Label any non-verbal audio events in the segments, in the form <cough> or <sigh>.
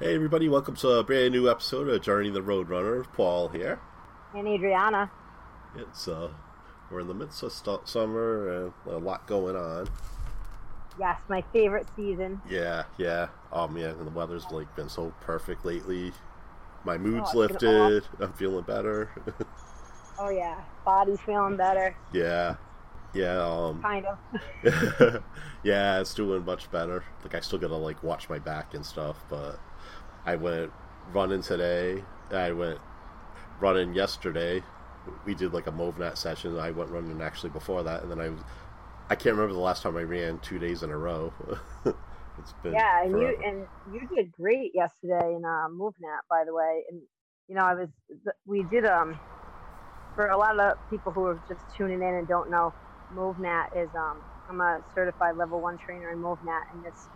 Hey everybody, welcome to a brand new episode of Journey the Roadrunner. Paul here. And Adriana. It's uh, we're in the midst of st- summer and a lot going on. Yes, my favorite season. Yeah, yeah. Oh man, and the weather's like been so perfect lately. My mood's Oh, lifted. I'm feeling better. Oh yeah, body's feeling better, yeah, yeah. Um, kind of. <laughs> yeah, it's doing much better. Like I still gotta like watch my back and stuff, but I went running today. I went running yesterday. We did like a MovNat session. I went running actually before that, and then I was. I can't remember the last time I ran two days in a row. <laughs> it's been yeah, and forever. you and you did great yesterday in uh, MovNat, by the way. And you know, I was we did um for a lot of people who are just tuning in and don't know, MovNat is um I'm a certified level one trainer in MovNat, and it's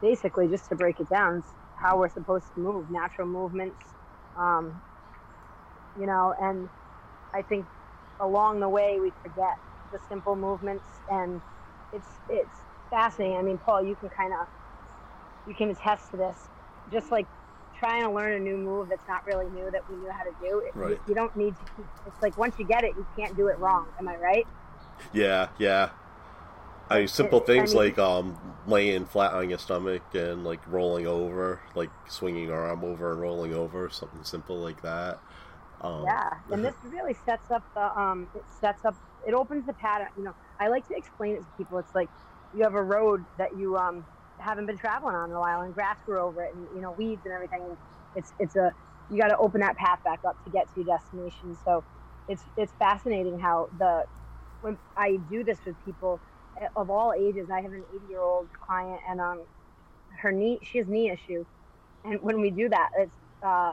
basically just to break it down, how we're supposed to move, natural movements, um, you know, and I think along the way we forget the simple movements, and it's it's fascinating. I mean, Paul, you can kind of you can attest to this. Just like trying to learn a new move that's not really new that we knew how to do. It, Right. you, you don't need to keep. It's like once you get it, you can't do it wrong. Am I right? Yeah, yeah. I simple I things mean- like um laying flat on your stomach and like rolling over, like swinging your arm over and rolling over, something simple like that. Um, Yeah, and this really sets up the um. It sets up. It opens the pattern. You know, I like to explain it to people. It's like you have a road that you um haven't been traveling on in a while, and grass grew over it, and you know weeds and everything. And it's it's a you got to open that path back up to get to your destination. So it's it's fascinating how the when I do this with people of all ages. I have an 80 year old client, and um her knee she has knee issue, and when we do that, it's uh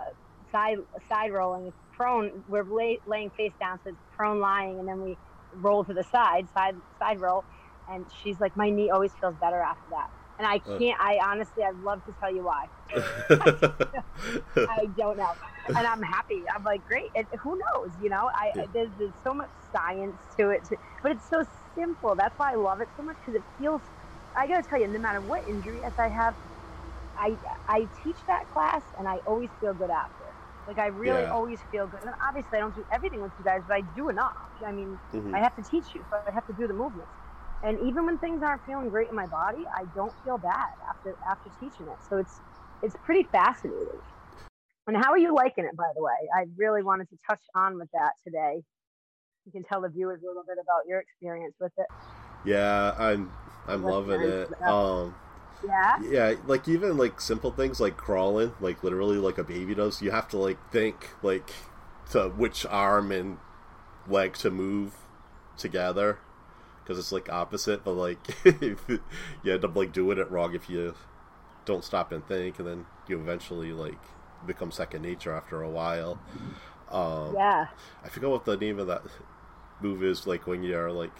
side side rolling. It's prone. We're lay, laying face down, so it's prone lying, and then we roll to the side, side side roll. And she's like, my knee always feels better after that. And I Uh. can't. I honestly, I'd love to tell you why. <laughs> <laughs> I don't know, and I'm happy. I'm like, great. And who knows? You know, I Yeah. there's, there's so much science to it, but it's so simple. That's why I love it so much because it feels. I gotta tell you, no matter what injury as I have, I I teach that class and I always feel good after. Like I really Yeah. always feel good. And obviously, I don't do everything with you guys, but I do enough. I mean, Mhm. I have to teach you, so I have to do the movements. And even when things aren't feeling great in my body, I don't feel bad after after teaching it. So it's it's pretty fascinating. And how are you liking it, by the way? I really wanted to touch on with that today. You can tell the viewers a little bit about your experience with it. yeah, I'm I'm loving nice it. Um, Yeah. yeah, like even like simple things like crawling, like literally like a baby does. You have to like think like to which arm and leg to move together because it's like opposite. But like <laughs> you end up like doing it wrong if you don't stop and think, and then you eventually like become second nature after a while. Um, Yeah. I forget what the name of that move is. Like when you're like,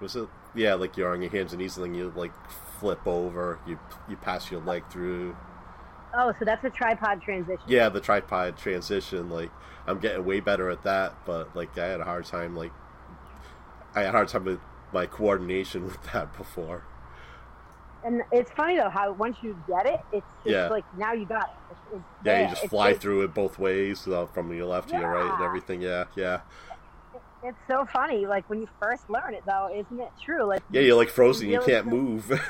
was it? Yeah, like you're on your hands and knees, and then you like flip over. You you pass your leg through. Oh, so that's a tripod transition. Yeah, the tripod transition. Like I'm getting way better at that, but like I had a hard time. Like I had a hard time with my coordination <laughs> with that before. And it's funny though how once you get it, it's just Yeah. like now you got it. It's, it's Yeah, there. you just fly it's- through it both ways, uh, from your left to your right, and everything. Yeah, yeah, It's so funny. Like when you first learn it, though, isn't it true? Like yeah. You're like frozen. You can't move. <laughs>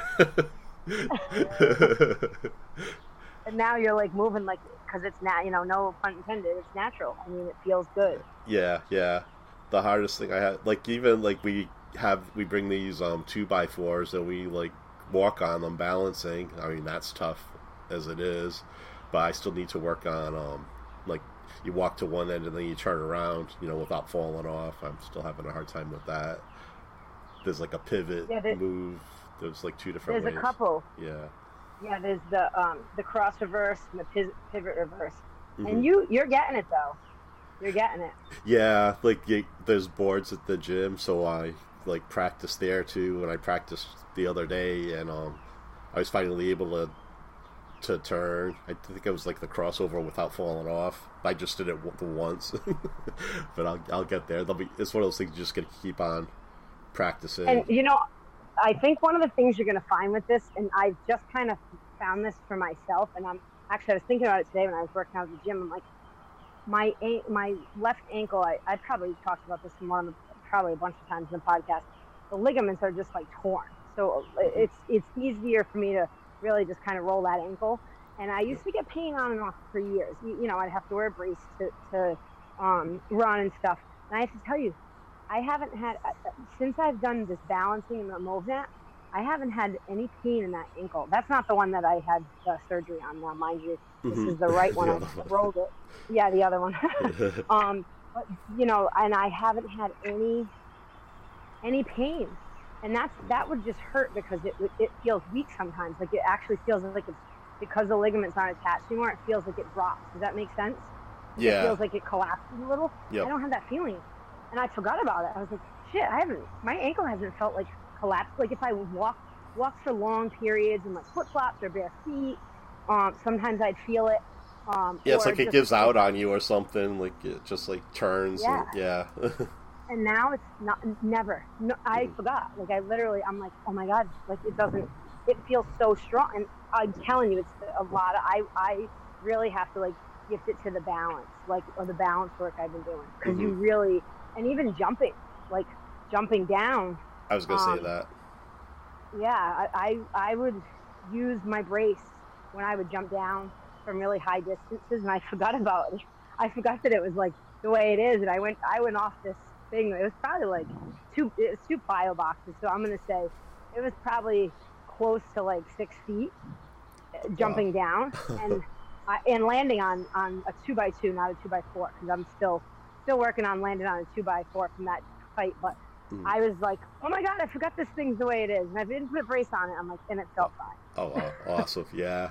And now you're like moving like because it's not, you know, no pun intended. It's natural. I mean, it feels good. Yeah, yeah. The hardest thing I had, like even like we have, we bring these um two by fours and we like walk on them balancing. I mean that's tough as it is, but I still need to work on um like you walk to one end and then you turn around, you know, without falling off. I'm still having a hard time with that. There's like a pivot Yeah, move. There's like two different There's ways. a couple. Yeah. Yeah, there's the um the cross reverse and the pivot reverse. Mhm. And you you're getting it though. You're getting it. Yeah, like y there's boards at the gym, so I like practice there too. And I practiced the other day, and um, I was finally able to to turn. I think it was like the crossover without falling off. I just did it the once, <laughs> but I'll I'll get there. They'll be. It's one of those things you just to keep on practicing. And you know, I think one of the things you're going to find with this, and I've just kind of found this for myself, and I'm actually, I was thinking about it today when I was working out at the gym. I'm like, my my left ankle. I, I probably talked about this in one of the, probably a bunch of times in the podcast. The ligaments are just like torn, so uh, mm-hmm. it's it's easier for me to really just kind of roll that ankle. And I used to get pain on and off for years. You, you know, I'd have to wear a brace to, to um, run and stuff. And I have to tell you, I haven't had uh, since I've done this balancing and the Movnat. I haven't had any pain in that ankle. That's not the one that I had the surgery on. Now, mind you, this mm-hmm. is the right one. <laughs> I rolled it. Yeah, the other one. <laughs> <laughs> um, but you know, and I haven't had any any pain, and that's that would just hurt because it it feels weak sometimes. Like it actually feels like it's because the ligaments aren't attached anymore. It feels like it drops. Does that make sense? Yeah. It feels like it collapses a little. Yep. I don't have that feeling, and I forgot about it. I was like, shit, I haven't. My ankle hasn't felt like collapsed. Like if I walk walk for long periods in like flip flops or bare feet, um, sometimes I'd feel it. Um, yeah, it's like it gives out on you or something. Like it just like turns. Yeah. And, yeah. <laughs> and now it's not never. No, I mm. forgot. Like I literally, I'm like, oh my god, like it doesn't. It feels so strong, and I'm telling you, it's a lot of. I I really have to like gift it to the balance, like or the balance work I've been doing, because mm-hmm. you really, and even jumping, like jumping down. I was gonna um, say that. Yeah, I, I I would use my brace when I would jump down from really high distances, and I forgot about it. I forgot that it was like the way it is, and I went I went off this thing. It was probably like two it was two plyo boxes, so I'm gonna say it was probably close to like six feet uh, jumping wow. down <laughs> and uh, and landing on on a two by two, not a two by four, because I'm still still working on landing on a two by four from that fight, but. Mm. I was like, "Oh my god, I forgot this thing's the way it is," and I didn't put a brace on it. I'm like, and it felt fine. Oh, <laughs> awesome! Yeah,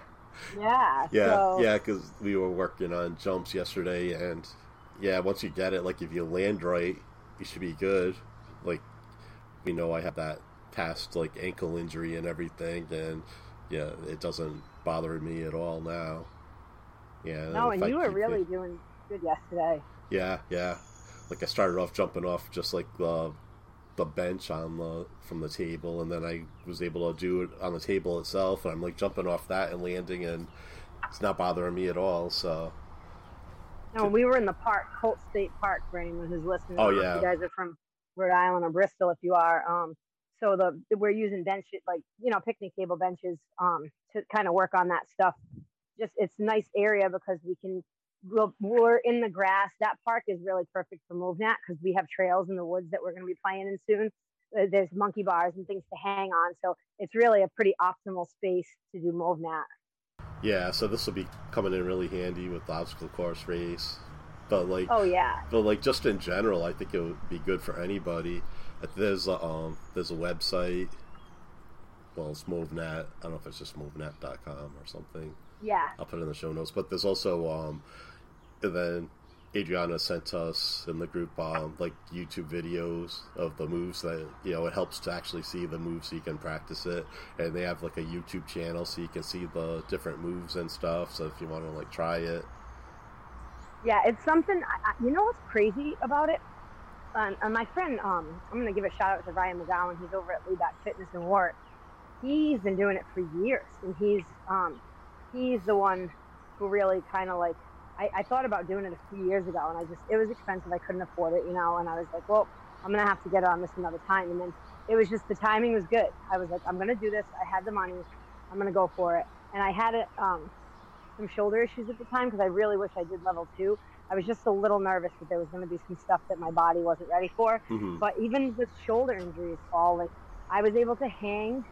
yeah. Yeah, so... yeah, because we were working on jumps yesterday, and yeah, once you get it, like if you land right, you should be good. Like, we know I have that past like ankle injury and everything, and yeah, it doesn't bother me at all now. Yeah. No, and you were really it, doing good yesterday. Yeah, yeah. Like I started off jumping off just like the the bench on the from the table, and then I was able to do it on the table itself, and I'm like jumping off that and landing, and it's not bothering me at all. So. No, we were in the park, Colt State Park, for anyone who's listening. Oh yeah. You guys are from Rhode Island or Bristol, if you are. Um, so the we're using benches like you know picnic table benches um, to kind of work on that stuff. Just it's a nice area because we can we're in the grass. That park is really perfect for Movnat because we have trails in the woods that we're going to be playing in soon. Uh, there's monkey bars and things to hang on, so it's really a pretty optimal space to do Movnat. Yeah, so this will be coming in really handy with the obstacle course race. But like, oh yeah, but like just in general, I think it would be good for anybody. There's a um, there's a website. Well, it's MovNat. I don't know if it's just MovNat.com or something. Yeah. I'll put it in the show notes. But there's also um, and then Adriana sent us in the group um, like YouTube videos of the moves that you know it helps to actually see the moves so you can practice it, and they have like a YouTube channel so you can see the different moves and stuff. So if you want to like try it, yeah, it's something. You know what's crazy about it? And, and my friend, um, I'm gonna give a shout out to Ryan McGowan. He's over at Laid Back Fitness and Warwick. He's been doing it for years, and he's um, he's the one who really kind of like I, I thought about doing it a few years ago, and I just it was expensive. I couldn't afford it, you know. And I was like, well, I'm gonna have to get on this another time. And then it was just the timing was good. I was like, I'm gonna do this. I had the money. I'm gonna go for it. And I had it, um, some shoulder issues at the time because I really wish I did level two. I was just a little nervous that there was going to be some stuff that my body wasn't ready for. Mm-hmm. But even with shoulder injuries, all like I was able to hang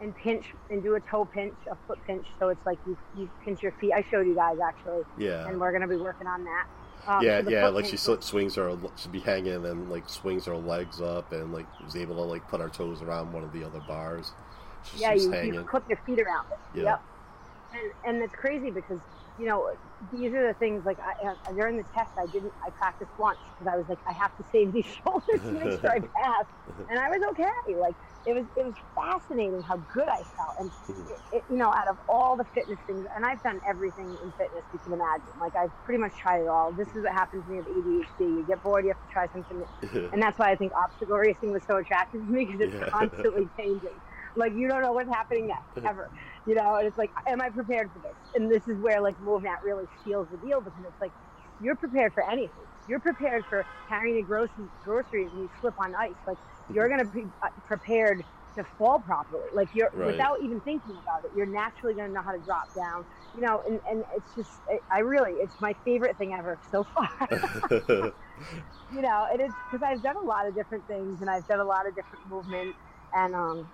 and pinch and do a toe pinch, a foot pinch. So it's like you, you pinch your feet. I showed you guys actually. Yeah. And we're gonna be working on that. Um, yeah, so yeah. Like she sw- swings her, should be hanging and like swings her legs up and like was able to like put our toes around one of the other bars. She's yeah, you, hanging. you put your feet around. Yeah. Yep. And and it's crazy because you know these are the things like I, uh, during the test I didn't I practiced once because I was like I have to save these <laughs> shoulders to make sure I <laughs> pass, and I was okay. Like it was it was fascinating how good I felt, and mm-hmm. it, it, you know, out of all the fitness things, and I've done everything in fitness you can imagine. Like I've pretty much tried it all. This is what happens to me with ADHD. You get bored, you have to try something, <laughs> and that's why I think obstacle racing was so attractive to me because it's yeah. constantly <laughs> changing. Like you don't know what's happening next <laughs> ever. you know, and it's like, am I prepared for this? And this is where like MovNat really seals the deal because it's like you're prepared for anything. You're prepared for carrying the groceries, groceries and you slip on ice. Like you're gonna be uh, prepared to fall properly. Like you're Right. without even thinking about it, you're naturally gonna know how to drop down. You know, and, and it's just, I really, it's my favorite thing ever so far. <laughs> you know, and it is because I've done a lot of different things and I've done a lot of different movements, and um,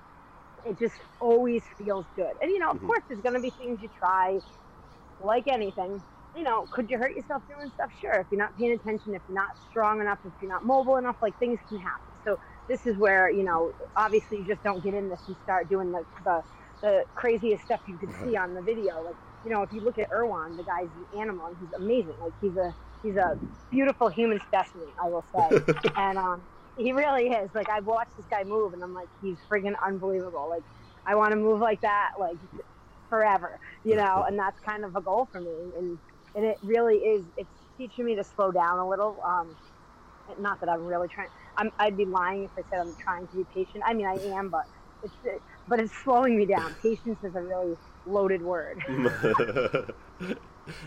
it just always feels good. And you know, of Mhm. course, there's going to be things you try, like anything. You know, could you hurt yourself doing stuff? Sure. If you're not paying attention, if you're not strong enough, if you're not mobile enough, like things can happen. So this is where you know, obviously, you just don't get in this and start doing the the, the craziest stuff you could see on the video. Like you know, if you look at Erwan, the guy's an animal and he's amazing. Like he's a he's a beautiful human specimen, I will say. <laughs> and um, he really is. Like I've watched this guy move, and I'm like, he's friggin' unbelievable. Like I want to move like that, like forever, you know. <laughs> And that's kind of a goal for me, and and it really is. It's teaching me to slow down a little. Um, not that I'm really trying. I'm, I'd be lying if I said I'm trying to be patient. I mean, I am, but it's but it's slowing me down. Patience is a really loaded word <laughs>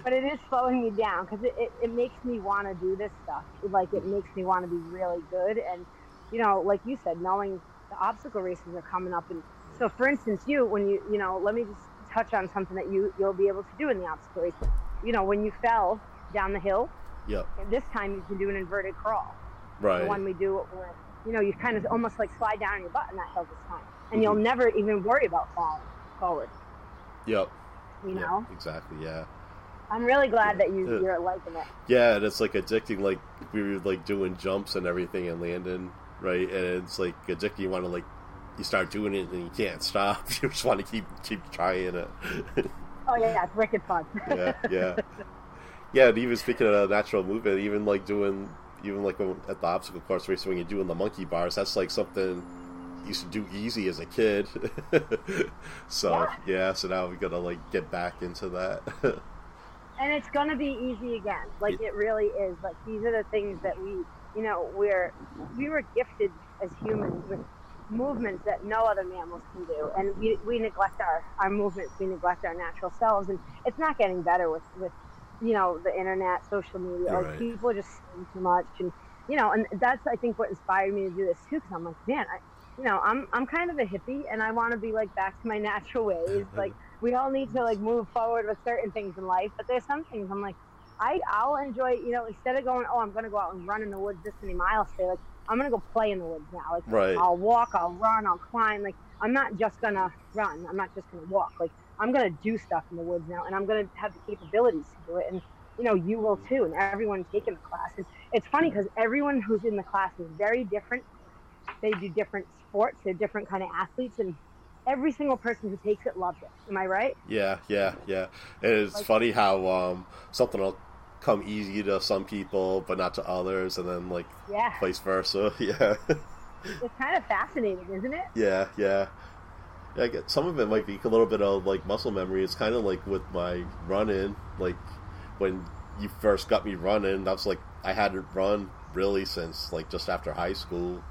but it is slowing me down because it, it, it makes me want to do this stuff like it makes me want to be really good and you know like you said knowing the obstacle races are coming up and so for instance you when you you know let me just touch on something that you you'll be able to do in the obstacle race you know when you fell down the hill yep. this time you can do an inverted crawl Right. the one we do where you know you kind of almost like slide down on your butt in that hill this time and you'll mm-hmm. never even worry about falling forward Yep. you Yep, know Exactly. Yeah. i'm really glad that you Yeah. you're liking it Yeah, and it's like addicting. Like we were like doing jumps and everything and landing, right? And it's like addicting. You want to like you start doing it and you can't stop. <laughs> You just want to keep keep trying it. oh yeah, yeah it's wicked fun yeah, yeah, <laughs> yeah. And even speaking of natural movement, even like doing even like when- at the obstacle course race when you're doing the monkey bars, that's like something you used to do easy as a kid. <laughs> so Yeah. so now we gotta like get back into that. <laughs> and it's gonna be easy again. Like it really is. Like these are the things that we, you know, we're we were gifted as humans with movements that no other mammals can do, and we, we neglect our our movements. We neglect our natural selves, and it's not getting better with with you know the internet, social media. Like Right. people are just saying too much, and you know, and that's I think what inspired me to do this too. Because I'm like, man, I, you know, I'm I'm kind of a hippie, and I want to be like back to my <laughs> natural ways, like we all need to like move forward with certain things in life, but there's some things I'm like, I I'll enjoy, you know, instead of going, oh, I'm gonna go out and run in the woods this many miles today, like I'm gonna go play in the woods now. Like right. I'll walk, I'll run, I'll climb. Like I'm not just gonna run. I'm not just gonna walk. Like I'm gonna do stuff in the woods now, and I'm gonna have the capabilities to do it. And you know, you will too, and everyone taking the class. And it's funny because everyone who's in the class is very different. They do different sports. They're different kind of athletes, and every single person who takes it loves it. Am I right? Yeah, yeah, yeah. It's Like- funny how um, something will come easy to some people, but not to others, and then like Yeah. vice versa. <laughs> Yeah, It's kind of fascinating, isn't it? yeah, yeah. Yeah, I get some of it might be a little bit of like muscle memory. It's kind of like with my running, like when you first got me running. That's like I hadn't run really since like just after high school,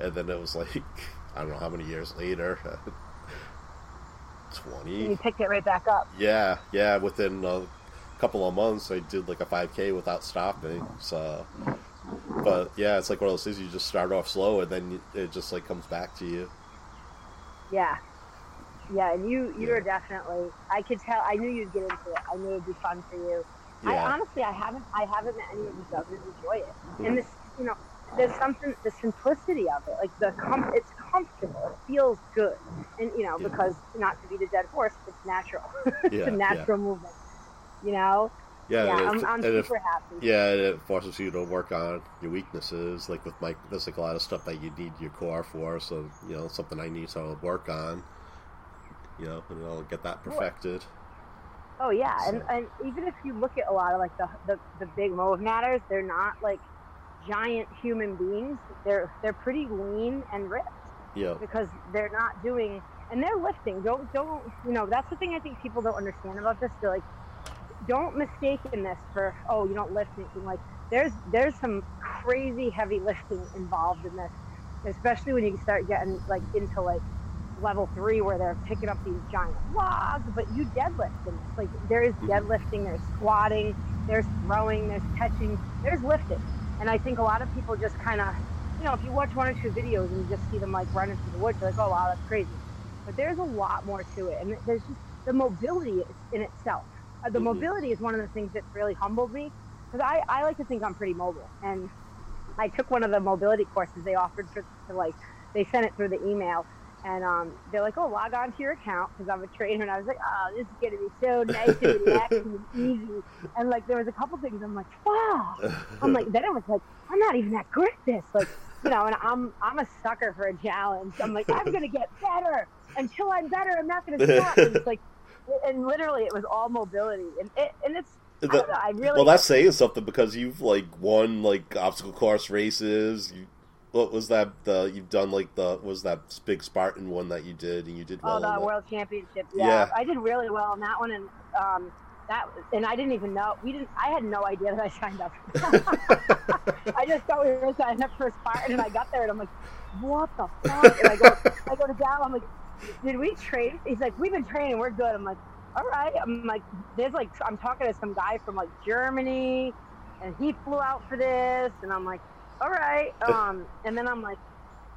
and then it was like <laughs> I don't know how many years later, <laughs> twenty. And you picked it right back up. Yeah, yeah. Within a couple of months, I did like a 5K without stopping. So, but yeah, it's like one of those things you just start off slow and then it just like comes back to you. Yeah. Yeah, and you you're Yeah. definitely I could tell I knew you'd get into it. I knew it'd be fun for you. I honestly I haven't I haven't met anyone who doesn't enjoy it. Mhm. And this you know, there's something the simplicity of it. Like the com- it's comfortable. It feels good. And you know, Yeah. because not to be the dead horse, it's natural. <laughs> it's Yeah, a natural movement. You know? yeah, yeah, I'm, I'm super happy. yeah, and it forces you to work on your weaknesses. Like with my, there's like a lot of stuff that you need your core for. So you know, something I need to work on. You know, and I'll get that perfected. Oh yeah, and, So- and even if you look at a lot of like the the, the big move matters, they're not like giant human beings. They're they're pretty lean and ripped Yeah, because they're not doing and they're lifting. Don't don't you know that's the thing I think people don't understand about this. They're like, don't mistake in this for oh you don't lift anything. Like there's there's some crazy heavy lifting involved in this, especially when you start getting like into like level three where they're picking up these giant logs, but you deadlift and it's like there is deadlifting, there's squatting, there's throwing, there's catching, there's lifting. And I think a lot of people just kind of, you know, if you watch one or two videos and you just see them like running through the woods, you're like, oh wow, that's crazy. But there's a lot more to it, and there's just the mobility in itself. Uh, the Mhm. mobility is one of the things that's really humbled me because I, I like to think I'm pretty mobile, and I took one of the mobility courses they offered for, for like they sent it through the email, and um, they're like, oh, log on to your account because I'm a trainer, and I was like, oh, this is gonna be so nice and relaxing and <laughs> easy, and like there was a couple things I'm like, wow, I'm like, then I was like, I'm not even that good at this, like. You know, and I'm I'm a sucker for a challenge. I'm like, I'm gonna get better. Until I'm better, I'm not gonna stop. And it's like, and literally, it was all mobility, and it and it's I, The- don't know, I really well, that's saying something because you've like won like obstacle course races. You, what was that? The you've done like the was that big Spartan one that you did, and you did well. Oh, the that. world championship. Yeah, Yeah. I did really well on that one, and um, that and I didn't even know. We didn't. I had no idea that I signed up. <laughs> <laughs> I just thought we were signing up for Spartan, and I got there, and I'm like, what the fuck? And I go, I go to Dal. I'm like, did we train? He's like, we've been training. We're good. I'm like, all right. I'm like, there's like, I'm talking to some guy from like Germany, and he flew out for this, and I'm like, all right. Um, and then I'm like,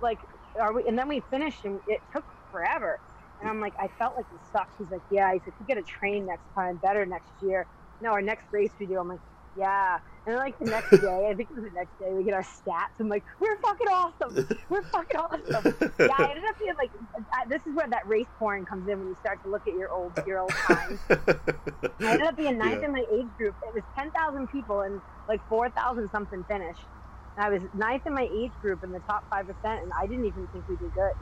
like, are we? And then we finished, and it took forever. And I'm like, I felt like it sucked. He's like, yeah. He's like, we get to train next time, better next year. No, our next race we do. I'm like, yeah. And then like the next <laughs> day, I think it was the next day, we get our stats. I'm like, we're fucking awesome. We're fucking awesome. Yeah, I ended up being like, I, this is where that race porn comes in when you start to look at your old your old times. I ended up being ninth Yeah. in my age group. It was 10,000 people and like 4,000 something finished. I was ninth in my age group in the top 5%, and I didn't even think we did good.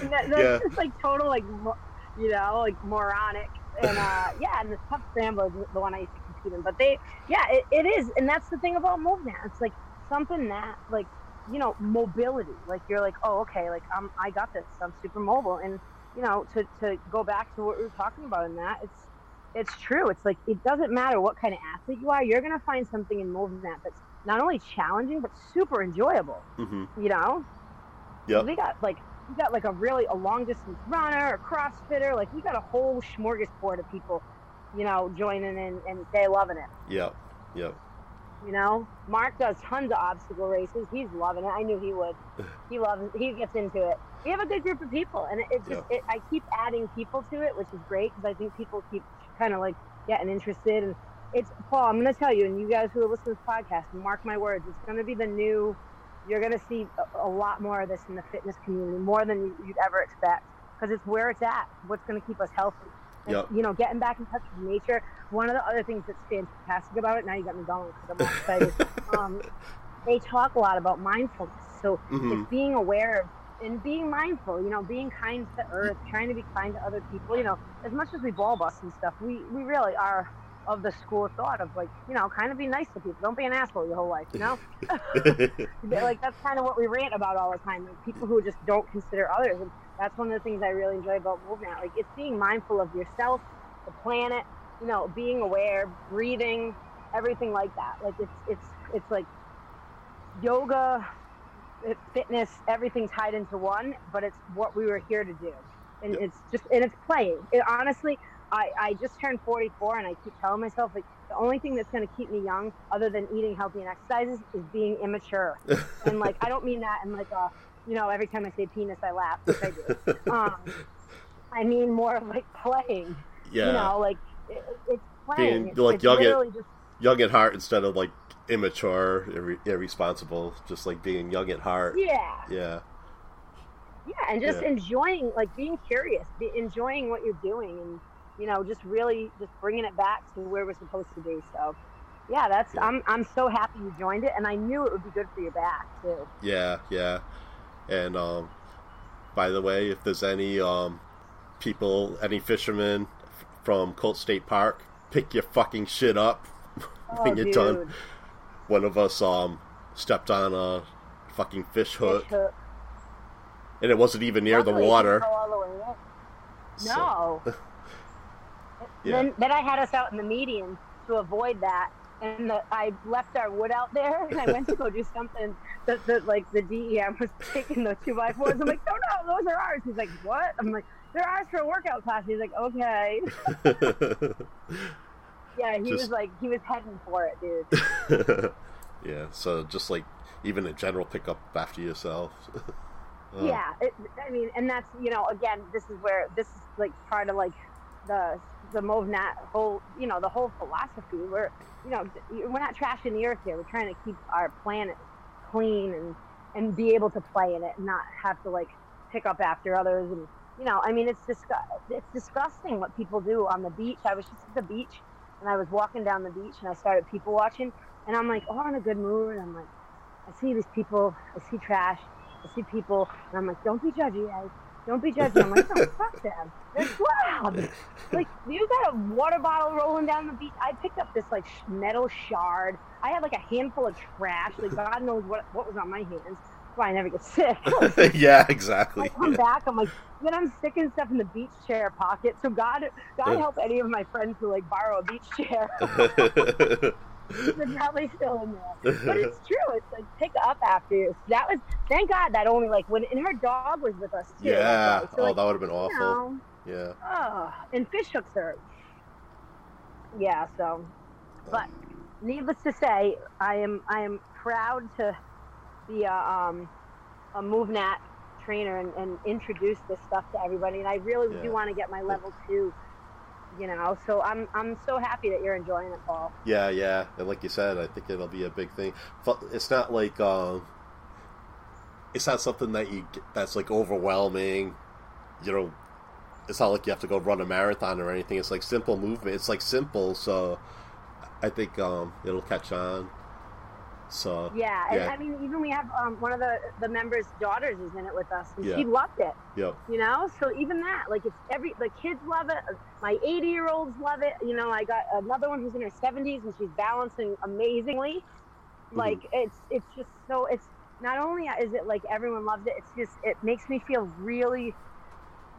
And <laughs> that, that's Yeah. just like total, like, you know, like moronic. And uh, <laughs> yeah, and the tough scrambler is the one I used to compete in. But they, yeah, it, it is. And that's the thing about movement. It's like something that, like, you know, mobility. Like, you're like, oh, okay, like, I'm, I got this. I'm super mobile. And, you know, to, to go back to what we were talking about in that, it's, it's true. It's like, it doesn't matter what kind of athlete you are, you're going to find something in movement that's not only challenging, but super enjoyable, hmm you know? Yep. We got like we got like a really a long distance runner, a CrossFitter, like we got a whole smorgasbord of people, you know, joining in and they loving it. Yep. Yep. You know, Mark does tons of obstacle races. He's loving it. I knew he would. <laughs> He loves. He gets into it. We have a good group of people, and it, it just. It, I keep adding people to it, which is great because I think people keep kind of like getting interested. And it's Paul. I'm going to tell you, and you guys who are listening to this podcast, mark my words. It's going to be the new. You're going to see a, a lot more of this in the fitness community, more than you, you'd ever expect, because it's where it's at. What's going to keep us healthy. And, Yep. You know, getting back in touch with nature. One of the other things that's fantastic about it. Now you got me going because I'm all excited. <laughs> um, they talk a lot about mindfulness. So hmm it's being aware of and being mindful, you know, being kind to earth, trying to be kind to other people, you know, as much as we ball bust and stuff, we, we really are of the school of thought of like, you know, kind of be nice to people. Don't be an asshole your whole life, you know? <laughs> <laughs> Like that's kind of what we rant about all the time. Like people who just don't consider others. And that's one of the things I really enjoy about movement. Like it's being mindful of yourself, the planet, you know, being aware, breathing, everything like that. Like it's it's it's like yoga, fitness, everything tied into one, but it's what we were here to do. And Yep. it's just and it's playing. It honestly I, I just turned 44 and I keep telling myself like the only thing that's going to keep me young other than eating healthy and exercises is being immature <laughs> and like I don't mean that in like a you know every time I say penis I laugh which I do um, I mean more of like playing yeah. you know like it, it's playing Being, it's, like, it's young at- just Young at heart instead of like immature, irre- irresponsible. Just like being young at heart. yeah Yeah. yeah and just Yeah. enjoying like being curious be, enjoying what you're doing and you know just really just bringing it back to where we're supposed to be so yeah that's Yeah. I'm, I'm so happy you joined it and I knew it would be good for your back too Yeah, yeah. And um by the way, if there's any um people, any fishermen f- from Colt State Park, pick your fucking shit up oh, you're dude. done. One of us um stepped on a fucking fish Fish hook, hook. and it wasn't even near the Luckily, didn't water. the in. So- No. <laughs> Yeah. Then, then I had us out in the median to avoid that, and the, I left our wood out there, and I went to go do something that, that like the DEM was <laughs> taking the two by fours. I'm like, no, no, those are ours. He's like, what? I'm like, they're ours for a workout class. He's like, okay. <laughs> yeah, he Just- was like, he was heading for it, dude. <laughs> yeah, so just like even in general, pick up after yourself. <laughs> Uh, Yeah, it, I mean, and that's you know, again, this is where this is like part of like the the Movnat whole, you know, the whole philosophy. We're you know, we're not trashing the earth here. We're trying to keep our planet clean and and be able to play in it, and not have to like pick up after others. And you know, I mean, it's disgu- it's disgusting what people do on the beach. I was just at the beach, and I was walking down the beach, and I started people watching, and I'm like, oh, I'm in a good mood. and I'm like, I see these people, I see trash. I see people, and I'm like, don't be judgy, guys. Don't be judgy. I'm like, no, <laughs> fuck them. They're loud. Like, you got a water bottle rolling down the beach. I picked up this, like, metal shard. I had, like, a handful of trash. Like, God knows what, what was on my hands. Why I never get sick. <laughs> <laughs> yeah, exactly. I come back, I'm like, then I'm sticking stuff in the beach chair pocket. So God, God Yeah. help any of my friends who like borrow a beach chair. <laughs> They're probably still in there. But it's true. It's like pick up after you. So that was thank God that only like when and her dog was with us too. yeah. Like, so, oh, like, that would have been awful. know, Yeah. oh, and fish hooks her. Yeah. So, but needless to say, I am I am proud to be a um a MovNat trainer and, and introduce this stuff to everybody. And I really Yeah. do want to get my level two. You know, so I'm I'm so happy that you're enjoying it, Paul. Yeah, yeah, and like you said, I think it'll be a big thing. It's not like um, it's not something that you that's like overwhelming. You know, it's not like you have to go run a marathon or anything. It's like simple movement. It's like simple, so I think um, it'll catch on. So Yeah, and Yeah. I mean, even we have um, one of the the members' daughters is in it with us, and Yeah. she loved it. yep, You know, so even that, like, it's every the kids love it. My 80 year olds love it. You know, I got another one who's in her 70s and she's balancing amazingly. Mm-hmm. Like, it's it's just so it's not only is it like everyone loves it, it's just it makes me feel really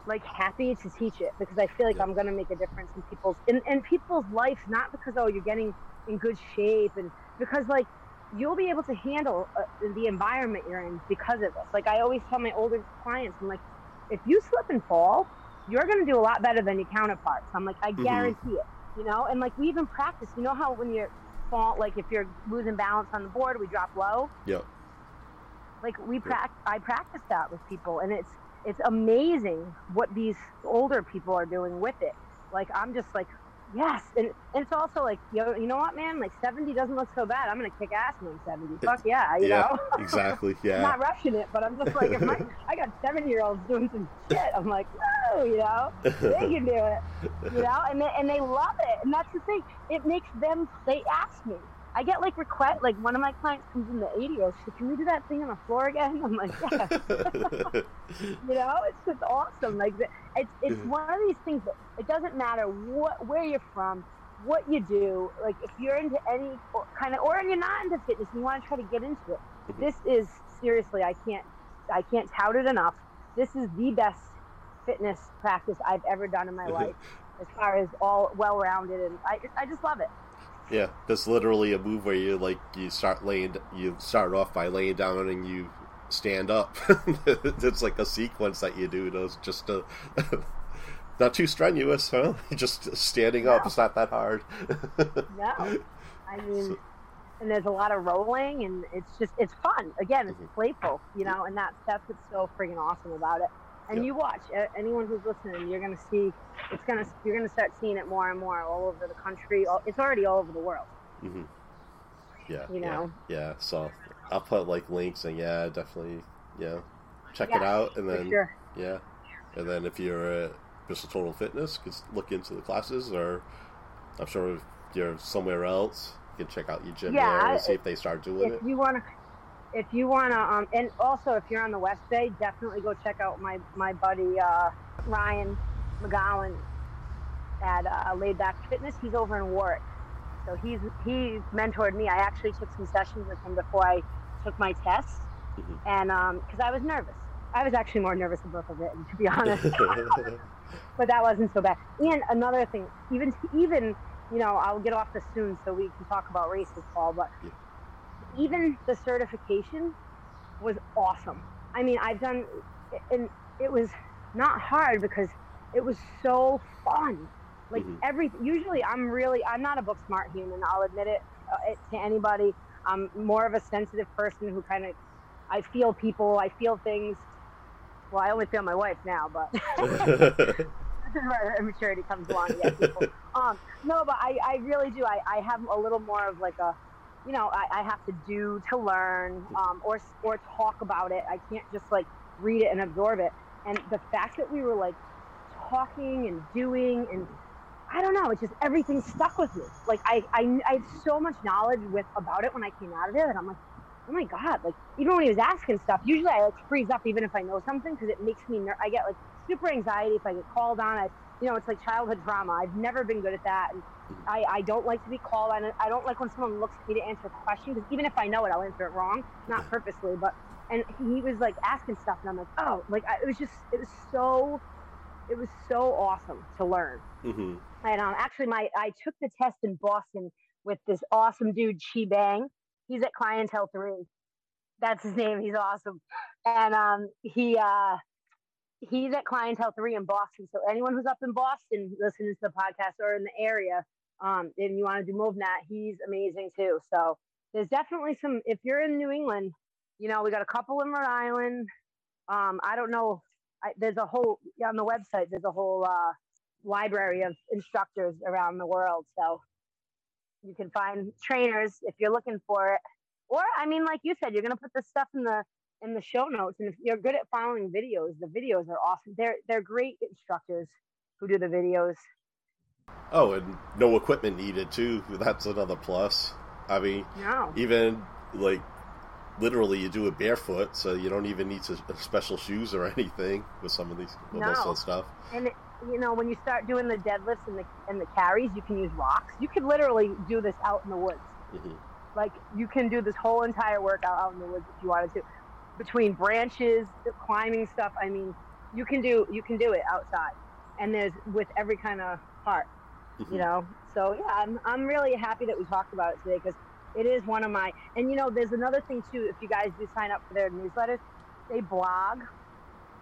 like happy to teach it because I feel like Yeah. I'm gonna make a difference in people's in, in people's life, not because oh you're getting in good shape and because like you'll be able to handle uh, the environment you're in because of this. Like I always tell my older clients, I'm like, if you slip and fall, you're going to do a lot better than your counterparts. I'm like, I Mhm. guarantee it. You know, and like we even practice. You know how when you're fall, like if you're losing balance on the board, we drop low. Yeah. Like we prac, I practice that with people, and it's it's amazing what these older people are doing with it. Like I'm just like, yes, and, and it's also like, you know, you know what, man? Like 70 doesn't look so bad. I'm gonna kick ass when I'm 70. Fuck yeah, you yeah, know. <laughs> exactly, I'm yeah, not rushing it, but I'm just like, if my, <laughs> I got 70 year olds doing some shit. I'm like, whoa, you know, they can do it, you know, and they, and they love it. And that's the thing. It makes them, they ask me. I get like request, like one of my clients comes in the 80 year she can we do that thing on the floor again? I'm like, yeah. <laughs> you know, it's just awesome. Like, it's, it's one of these things that it doesn't matter what, where you're from, what you do. Like, if you're into any kind of, or you're not into fitness and you want to try to get into it, Mhm. this is seriously, I can't, I can't tout it enough. This is the best fitness practice I've ever done in my <laughs> life, as far as all well-rounded, and I, I just love it. Yeah. that's literally a move where you like you start laying, you start off by laying down and you stand up. <laughs> it's like a sequence that you do. Those just to. <laughs> Not too strenuous, huh? <laughs> Just standing up. It's not that hard. No, I mean, and there's a lot of rolling, and it's just it's fun. Again, it's Mhm. playful, you know, and that's that's what's so friggin' awesome about it. And Yeah. you watch anyone who's listening, you're gonna see it's gonna you're gonna start seeing it more and more all over the country. It's already all over the world. hmm Yeah, You know? yeah. So I'll put like links and yeah, definitely, yeah, check it out and then sure. yeah, and then if you're at Bristol Total Fitness, just look into the classes, or I'm sure if you're somewhere else, you can check out your gym Yeah, there and see if they start doing if it. you want to if you want to um and also if you're on the west bay definitely go check out my my buddy uh ryan mcgowan at uh, laid back fitness he's over in warwick so he's he mentored me i actually took some sessions with him before i took my test Mhm. and um because i was nervous i was actually more nervous about the written to be <laughs> honest but that wasn't so bad. And another thing, even even you know, I'll get off this soon so we can talk about races, Paul. But Yeah. Even the certification was awesome. I mean, I've done, and it was not hard because it was so fun. Like Mhm. every, usually I'm really, I'm not a book smart human. I'll admit it, uh, it to anybody. I'm more of a sensitive person who kind of, I feel people, I feel things. Well, I only feel my wife now, but <laughs> <laughs> this is where immaturity comes along. Yeah, people. <laughs> um, no, but I, I really do. I, I have a little more of like a, you know, I, I have to do to learn, um, or or talk about it. I can't just like read it and absorb it. And the fact that we were like talking and doing and I don't know, it's just everything stuck with me. Like I, I, I had so much knowledge with about it when I came out of there that I'm like, oh my god! Like even when he was asking stuff, usually I like freeze up even if I know something because it makes me. Ner- I get like super anxiety if I get called on. I, you know, it's like childhood trauma. I've never been good at that, and I, I don't like to be called on. I don't like when someone looks at me to answer a question because even if I know it, I'll answer it wrong, not purposely, but. And he was like asking stuff, and I'm like, oh, like I, it was just, it was so, it was so awesome to learn. hmm And um, actually, my I took the test in Boston with this awesome dude, Chi Bang. He's at Clientele Three. That's his name. He's awesome. And um, he uh, he's at Clientele Three in Boston. So anyone who's up in Boston listening to the podcast or in the area, um, and you want to do MovNat, he's amazing too. So there's definitely some. If you're in New England, you know we got a couple in Rhode Island. Um, I don't know. I, there's a whole on the website. There's a whole uh, library of instructors around the world. So you can find trainers if you're looking for it. Or I mean, like you said, you're gonna put this stuff in the in the show notes, and if you're good at following videos, the videos are awesome. They're they're great instructors who do the videos. Oh, and no equipment needed too. That's another plus. I mean, No, even like literally, you do it barefoot, so you don't even need to, special shoes or <laughs> anything with some of these with No. of stuff. and it, you know when you start doing the deadlifts and the and the carries, you can use rocks. You could literally do this out in the woods. hmm Like you can do this whole entire workout out in the woods if you wanted to, between branches, the climbing stuff. I mean, you can do you can do it outside, and there's with every kind of part, you know. So yeah, I'm I'm really happy that we talked about it today because it is one of my. And you know, there's another thing too. If you guys do sign up for their newsletters, they blog.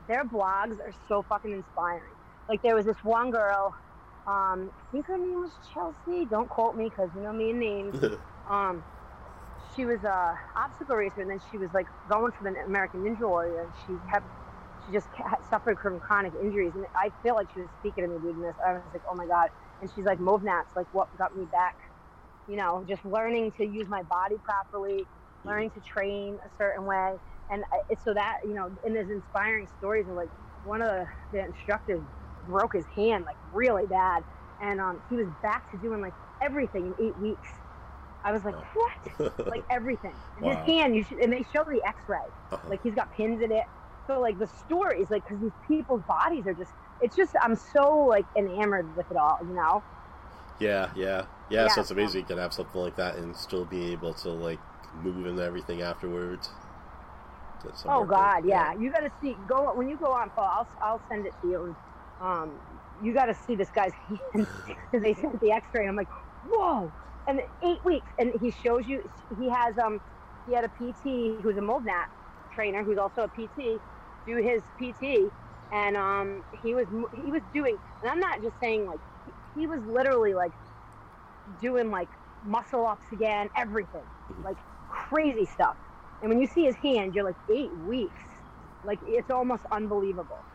Their blogs are so fucking inspiring. Like there was this one girl, um, I think her name was Chelsea. Don't quote me because you know me and names <laughs> um, she was a obstacle racer, and then she was like going for the American Ninja Warrior, and she kept, she just suffered from chronic injuries, and I feel like she was speaking to me doing this. I was like, oh my god, and she's like, Movnats, like what got me back, you know, just learning to use my body properly, learning to train a certain way, and it's so that you know, in there's inspiring stories of like one of the, the instructors broke his hand like really bad, and um, he was back to doing like everything in eight weeks. I was like, what? <laughs> like everything. And Wow. His hand, you should, and they show the X-ray. Uh-huh. Like he's got pins in it. So like the stories, like because these people's bodies are just, it's just I'm so like enamored with it all, you know. Yeah, yeah, yeah. So it's amazing you can have something like that and still be able to like move and everything afterwards. Oh God, there. yeah. You got to see. Go when you go on, Paul. I'll I'll send it to you. Um, you got to see this guy's <laughs> hand because <laughs> they sent the X-ray. And I'm like, whoa! And eight weeks, and he shows you. He has um, he had a PT who's a MovNat trainer who's also a PT do his PT, and um, he was he was doing. And I'm not just saying like he, was literally like doing like muscle ups again, everything, like crazy stuff. And when you see his hand, you're like eight weeks. Like it's almost unbelievable.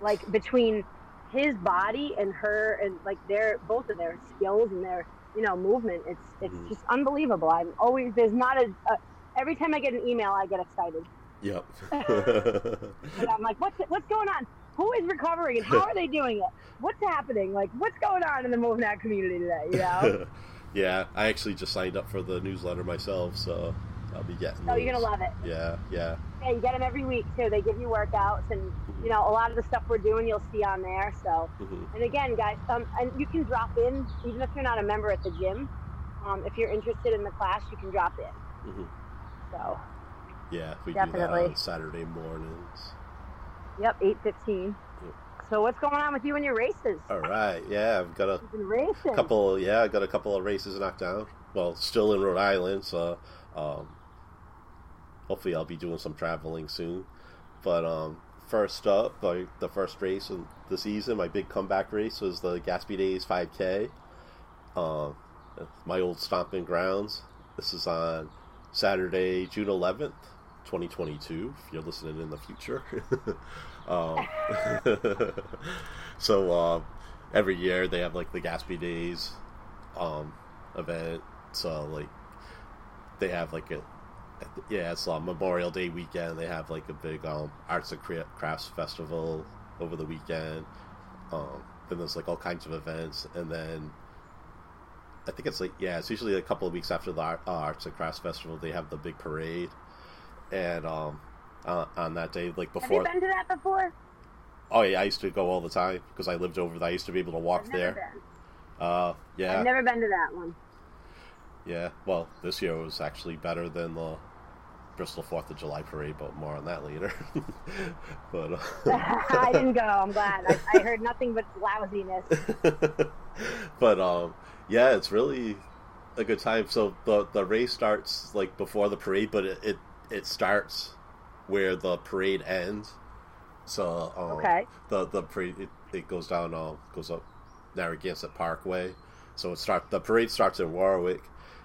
Like between his body and her and like their both of their skills and their you know movement, it's it's Mhm. just unbelievable. I'm always there's not a, a every time I get an email, I get excited. Yep. <laughs> And I'm like, what's what's going on? Who is recovering and how are they doing it? What's happening? Like what's going on in the MovNat community today? You know? <laughs> yeah, I actually just signed up for the newsletter myself, so I'll be getting. so you're gonna love it. Yeah, yeah. Yeah, you get them every week too. They give you workouts, and you know a lot of the stuff we're doing, you'll see on there. So, Mhm. and again, guys, um, and you can drop in even if you're not a member at the gym. Um, if you're interested in the class, you can drop in. Mhm. So, Yeah, we do that on Saturday mornings. yep, eight fifteen. Yep. So what's going on with you and your races? All right, yeah, I've got a You've been racing. couple. Yeah, I got a couple of races knocked down. Well, still in Rhode Island, so um, hopefully I'll be doing some traveling soon. But um, first up, like the first race of the season, my big comeback race was the Gatsby Days 5K. Um, my old stomping grounds. This is on Saturday, June 11th, 2022. If you're listening in the future. <laughs> um, <laughs> so uh, every year they have like the Gaspee Days um, event. So like they have like a yeah, it's on Memorial Day weekend. They have like a big um, arts and crafts festival over the weekend. Um, then there's like all kinds of events, and then I think it's like yeah, it's usually a couple of weeks after the uh, arts and crafts festival. They have the big parade, and um, uh, on that day, like before. Have you been to that before? oh yeah, I used to go all the time because I lived over there. I used to be able to walk I've never there. been. Uh, yeah, I've never been to that one. Yeah, well, this year was actually better than the Bristol Fourth of July parade, but more on that later. <laughs> but uh, <laughs> I didn't go. I'm glad. I, I heard nothing but lousiness. <laughs> but um, yeah, it's really a good time. So the the race starts like before the parade, but it it, it starts where the parade ends. So um, Okay. the the parade it, it goes down uh, goes up Narragansett Parkway. So it start the parade starts in Warwick,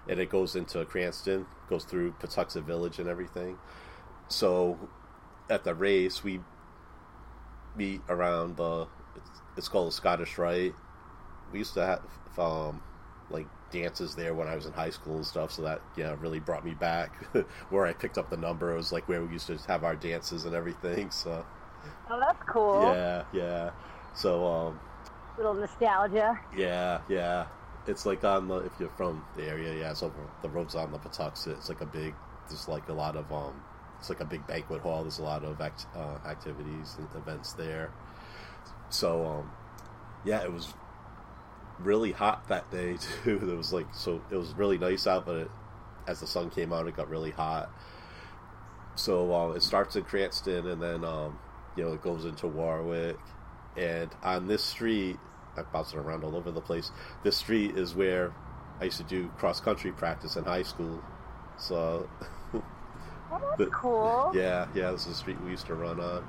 and it goes into Cranston, goes through Pawtuxet Village and everything. So at the race we meet around the it's, it's called the Scottish Rite. We used to have um, like dances there when I was in high school and stuff, so that yeah really brought me back <laughs> where I picked up the number. It was like where we used to have our dances and everything. So Oh, that's cool. yeah, yeah. So um, Little nostalgia. yeah, yeah. It's like on the if you're from the area, yeah. So the roads on the Pawtuxet. It's like a big. There's like a lot of um. It's like a big banquet hall. There's a lot of act, uh, activities and events there. So um, yeah, it was really hot that day <laughs> too. It was like so. It was really nice out, but it, as the sun came out, it got really hot. So uh, it starts in Cranston, and then um, you know it goes into Warwick, and on this street, I'm bouncing around all over the place. This street is where I used to do cross country practice in high school. So <laughs> Oh, that's cool. yeah, yeah, this is the street we used to run on.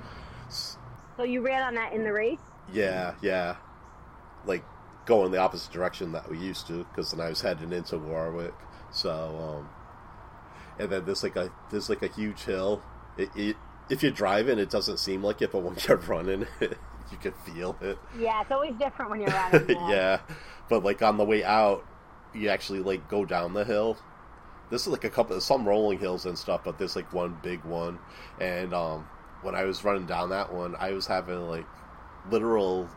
So you ran on that in the race? Yeah, yeah, like going the opposite direction that we used to, because then I was heading into Warwick. So, um, and then there's like a there's like a huge hill. It, it if you're driving, it doesn't seem like it, but when you're <laughs> running, you can feel it. Yeah, it's always different when you're <laughs> running. there. yeah, but like on the way out, you actually like go down the hill. This is like a couple, some rolling hills and stuff, but there's like one big one. And um, when I was running down that one, I was having like literal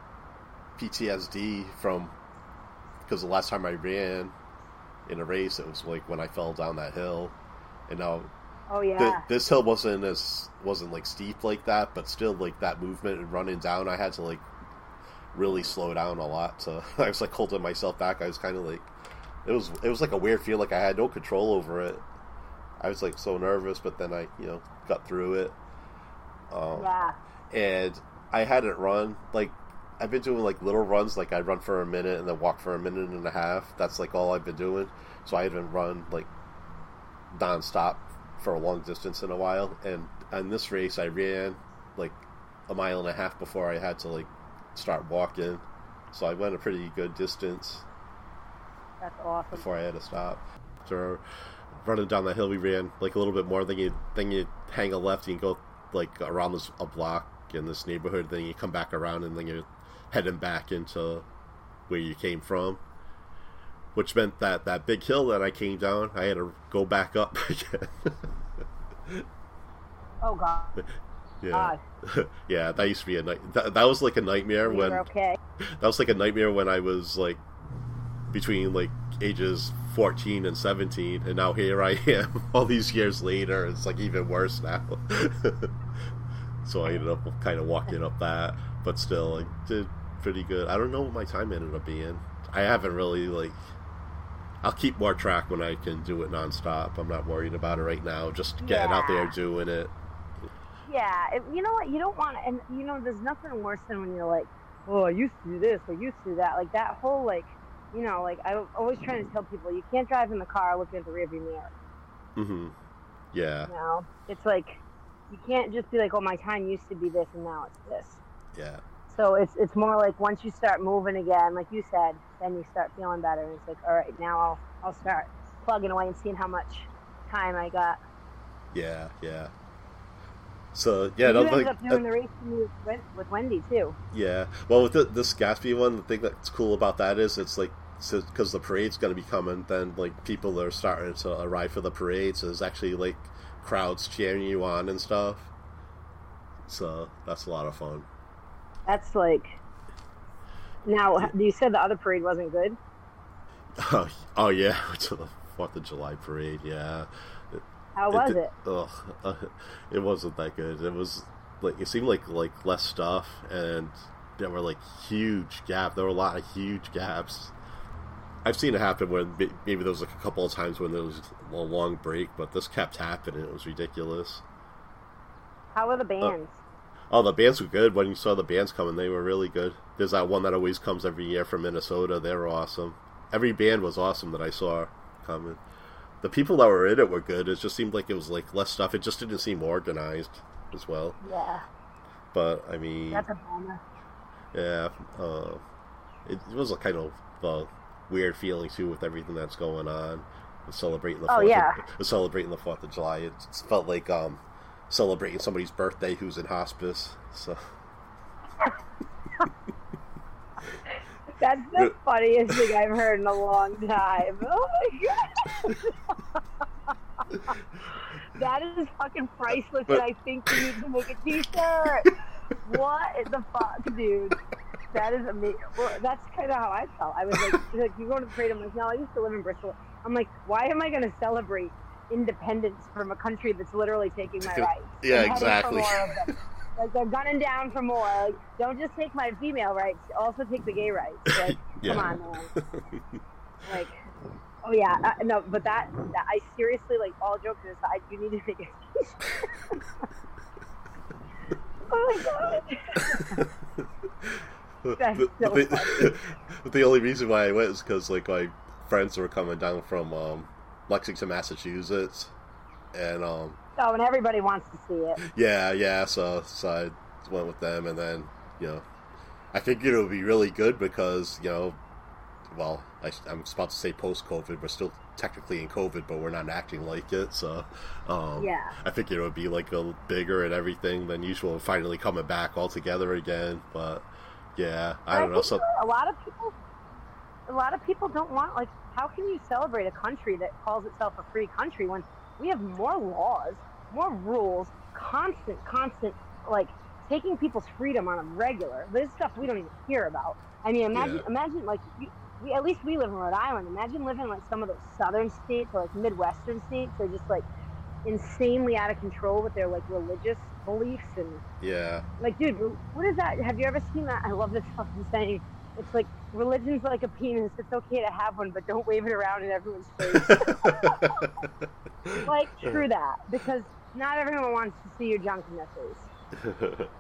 PTSD from because the last time I ran in a race, it was like when I fell down that hill. And now Oh th- yeah. this hill wasn't as wasn't like steep like that, but still like that movement and running down, I had to like really slow down a lot. So <laughs> I was like holding myself back. I was kind of like it was it was like a weird feel, like I had no control over it. I was like so nervous, but then I you know got through it. Um, yeah. and I hadn't run like I've been doing like little runs, like I run for a minute and then walk for a minute and a half. That's like all I've been doing. So I haven't run like nonstop for a long distance in a while. And on this race, I ran like a mile and a half before I had to like start walking. So I went a pretty good distance That's awesome. before I had to stop. So running down the hill, we ran like a little bit more. Then you then you hang a left and you go like around this a block in this neighborhood. Then you come back around and then you're heading back into where you came from. Which meant that that big hill that I came down, I had to go back up <laughs> again. Oh god. yeah, <laughs> yeah. That used to be a night. That, that was like a nightmare when okay. that was like a nightmare when I was like between like ages 14 and 17 and now here I <laughs> am all these years later it's like even worse now so I ended up kind of walking up that but still I did pretty good I don't know what my time ended up being I haven't really like I'll keep more track when I can do it nonstop I'm not worried about it right now just getting out there doing it Yeah, it, you know what? You don't want, and you know, there's nothing worse than when you're like, oh, I used to do this, I used to do that. Like that whole like, you know, like I'm always trying to tell people, you can't drive in the car looking at the rearview mirror. Mm-hmm. Yeah. You know, it's like you can't just be like, oh, my time used to be this and now it's this. Yeah. So it's it's more like once you start moving again, like you said, then you start feeling better. And it's like, all right, now I'll I'll start plugging away and seeing how much time I got. Yeah, yeah. So yeah, you ended like, up doing uh, the race with, with Wendy too. yeah. Well, with the, this Gaspee one, the thing that's cool about that is it's like because the parade's going to be coming, then like people are starting to arrive for the parade. So there's actually like crowds cheering you on and stuff. So that's a lot of fun. That's like. Now you said the other parade wasn't good. Oh, oh yeah, <laughs> to the Fourth of July parade. Yeah. How was it? it? Ugh, uh, <laughs> it wasn't that good. It was like it seemed like like less stuff, and there were like huge gaps. There were a lot of huge gaps. I've seen it happen when maybe there was like a couple of times when there was a long break, but this kept happening. It was ridiculous. How were the bands? Oh, the bands were good. When you saw the bands coming, they were really good. There's that one that always comes every year from Minnesota. They were awesome. Every band was awesome that I saw coming. The people that were in it were good. It just seemed like it was like less stuff. It just didn't seem organized as well. yeah, But I mean, that's a bummer. yeah, uh, it, it was a kind of uh, weird feeling too with everything that's going on. Celebrating the Oh, 4th yeah. of, celebrating the Fourth of July. It felt like um, celebrating somebody's birthday who's in hospice. So. <laughs> That's the funniest thing I've heard in a long time. Oh my god. <laughs> that is fucking priceless But- and I think you need to make a t-shirt. what the fuck, dude? That is amazing. Well, that's kind of how I felt. I was like, like you going to the parade? I'm like, no, I used to live in Bristol. I'm like, why am I going to celebrate independence from a country that's literally taking my <laughs> rights? Yeah, for exactly. more of them? Like they're gunning down for more. Like, don't just take my female rights, also take the gay rights. Like, <laughs> Yeah. come on, man. Like, oh yeah, uh, no, but that, that I seriously like all jokes aside, you need to make a <laughs> oh my god. The, so the, the only reason why I went is because like my friends were coming down from um, Lexington, Massachusetts, and um, Oh, and everybody wants to see it. yeah, yeah. So so I went with them, and then you know, I figured it would be really good because you know, well, I, I'm about to say post COVID, we're still technically in COVID, but we're not acting like it. So um, Yeah. I figured it would be like a bigger and everything than usual, finally coming back all together again. But yeah, I don't know. So a lot of people, a lot of people don't want like. How can you celebrate a country that calls itself a free country when we have more laws, more rules, constant, constant, like taking people's freedom on a regular? There's stuff we don't even hear about. I mean, imagine, Yeah. imagine like you, we at least we live in Rhode Island. Imagine living like some of those southern states or like midwestern states. They're just like insanely out of control with their like religious beliefs and yeah. like, dude, what is that? Have you ever seen that? I love this fucking saying. It's like religion's like a penis. It's okay to have one, but don't wave it around in everyone's <laughs> face. like, true that, because not everyone wants to see your junk in their face. <laughs>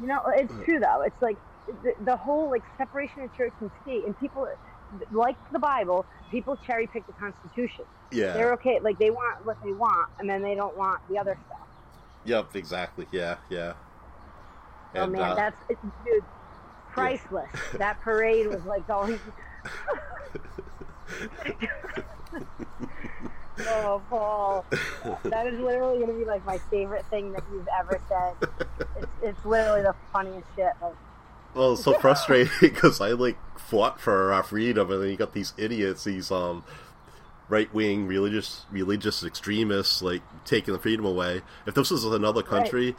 You know, it's true though. It's like the, the whole like separation of church and state, and people like the Bible. People cherry pick the Constitution. yeah. They're okay. Like they want what they want, and then they don't want the other stuff. Yep, exactly. Yeah, yeah. oh man, uh, that's it- dude, priceless. that parade was like going. <laughs> oh, Paul, that is literally gonna be like my favorite thing that you've ever said. It's, it's literally the funniest shit. Like, well, it's so frustrating <laughs> because I like fought for our freedom, and then you got these idiots, these um right wing religious religious extremists, like taking the freedom away. If this was another country,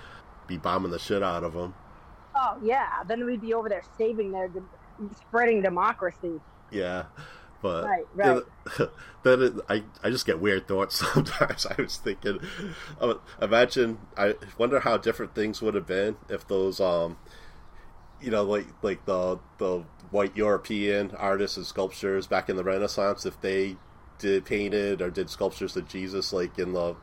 be bombing the shit out of them. Oh yeah, then we'd be over there saving their, spreading democracy. Yeah, but Right, right. <laughs> then it, I I just get weird thoughts <laughs> sometimes. I was thinking, uh, imagine I wonder how different things would have been if those um, you know, like like the the white European artists and sculptures back in the Renaissance, if they did painted or did sculptures of Jesus like in the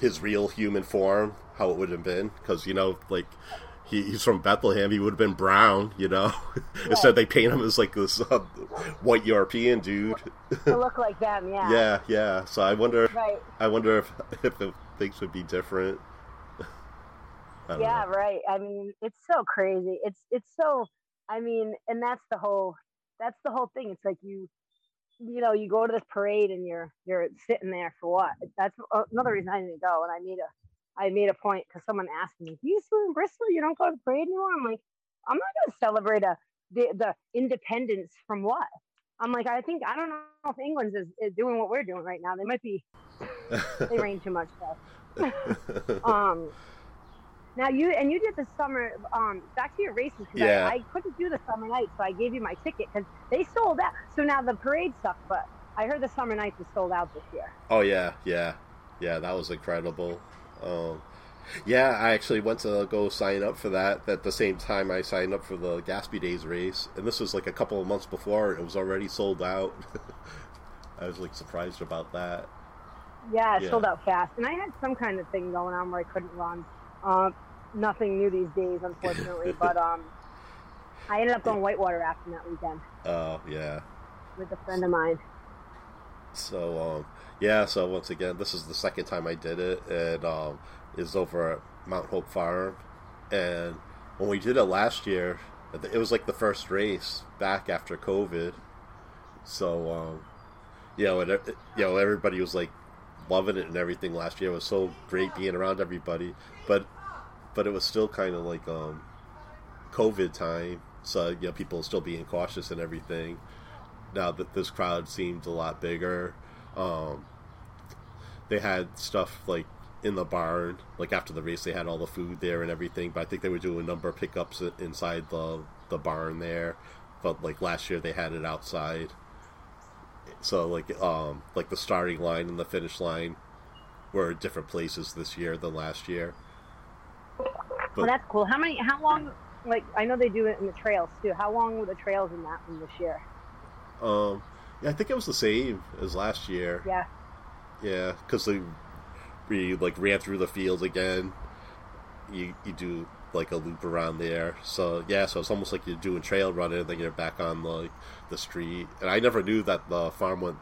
his real human form, how it would have been, because you know, like he, he's from Bethlehem, he would have been brown, you know. <laughs> Instead, they paint him as like this uh, white European dude. to look like them, yeah. <laughs> yeah, yeah. So I wonder, Right. I wonder if if the things would be different. <laughs> Yeah, know. right. I mean, it's so crazy. It's it's so. I mean, and that's the whole. That's the whole thing. It's like you, you know, you go to this parade and you're you're sitting there for what? That's another reason I didn't go. And I made a, I made a point because someone asked me, "Do you still in Bristol? You don't go to the parade anymore?" I'm like, I'm not going to celebrate a the, the independence from what? I'm like, I think I don't know if England's is, is doing what we're doing right now. They might be. They rain too much though. <laughs> Um, now you and you did the summer. Um, back to your races. 'cause Yeah. I, I couldn't do the summer nights, so I gave you my ticket because they sold out. So now the parade sucked, but I heard the summer nights was sold out this year. Oh yeah, yeah, yeah. That was incredible. Um, yeah, I actually went to go sign up for that. At the same time, I signed up for the Gaspee Days race, and this was like a couple of months before. It was already sold out. <laughs> I was like surprised about that. Yeah, it Yeah. sold out fast, and I had some kind of thing going on where I couldn't run. Um, nothing new these days, unfortunately, <laughs> but um, I ended up going whitewater after that weekend Oh yeah. with a friend of mine. So um, yeah. So once again, this is the second time I did it, and um, is over at Mount Hope Farm. And when we did it last year, it was like the first race back after COVID. So um, you know, and it, you know, everybody was like loving it and everything last year. It was so great being around everybody, but but it was still kind of like um, COVID time, so you know, people still being cautious and everything. Now that this crowd seemed a lot bigger, um, they had stuff like in the barn. Like after the race, they had all the food there and everything. But I think they were doing a number of pickups inside the the barn there. But like last year, they had it outside. So like um like the starting line and the finish line were different places this year than last year. well, that's cool. How many? How long? Like I know they do it in the trails too. How long were the trails in that one this year? um yeah, I think it was the same as last year. Yeah. Yeah, because they we like ran through the field again. You you do like a loop around there. So yeah, so it's almost like you're doing trail running, and then you're back on the the street. And I never knew that the farm went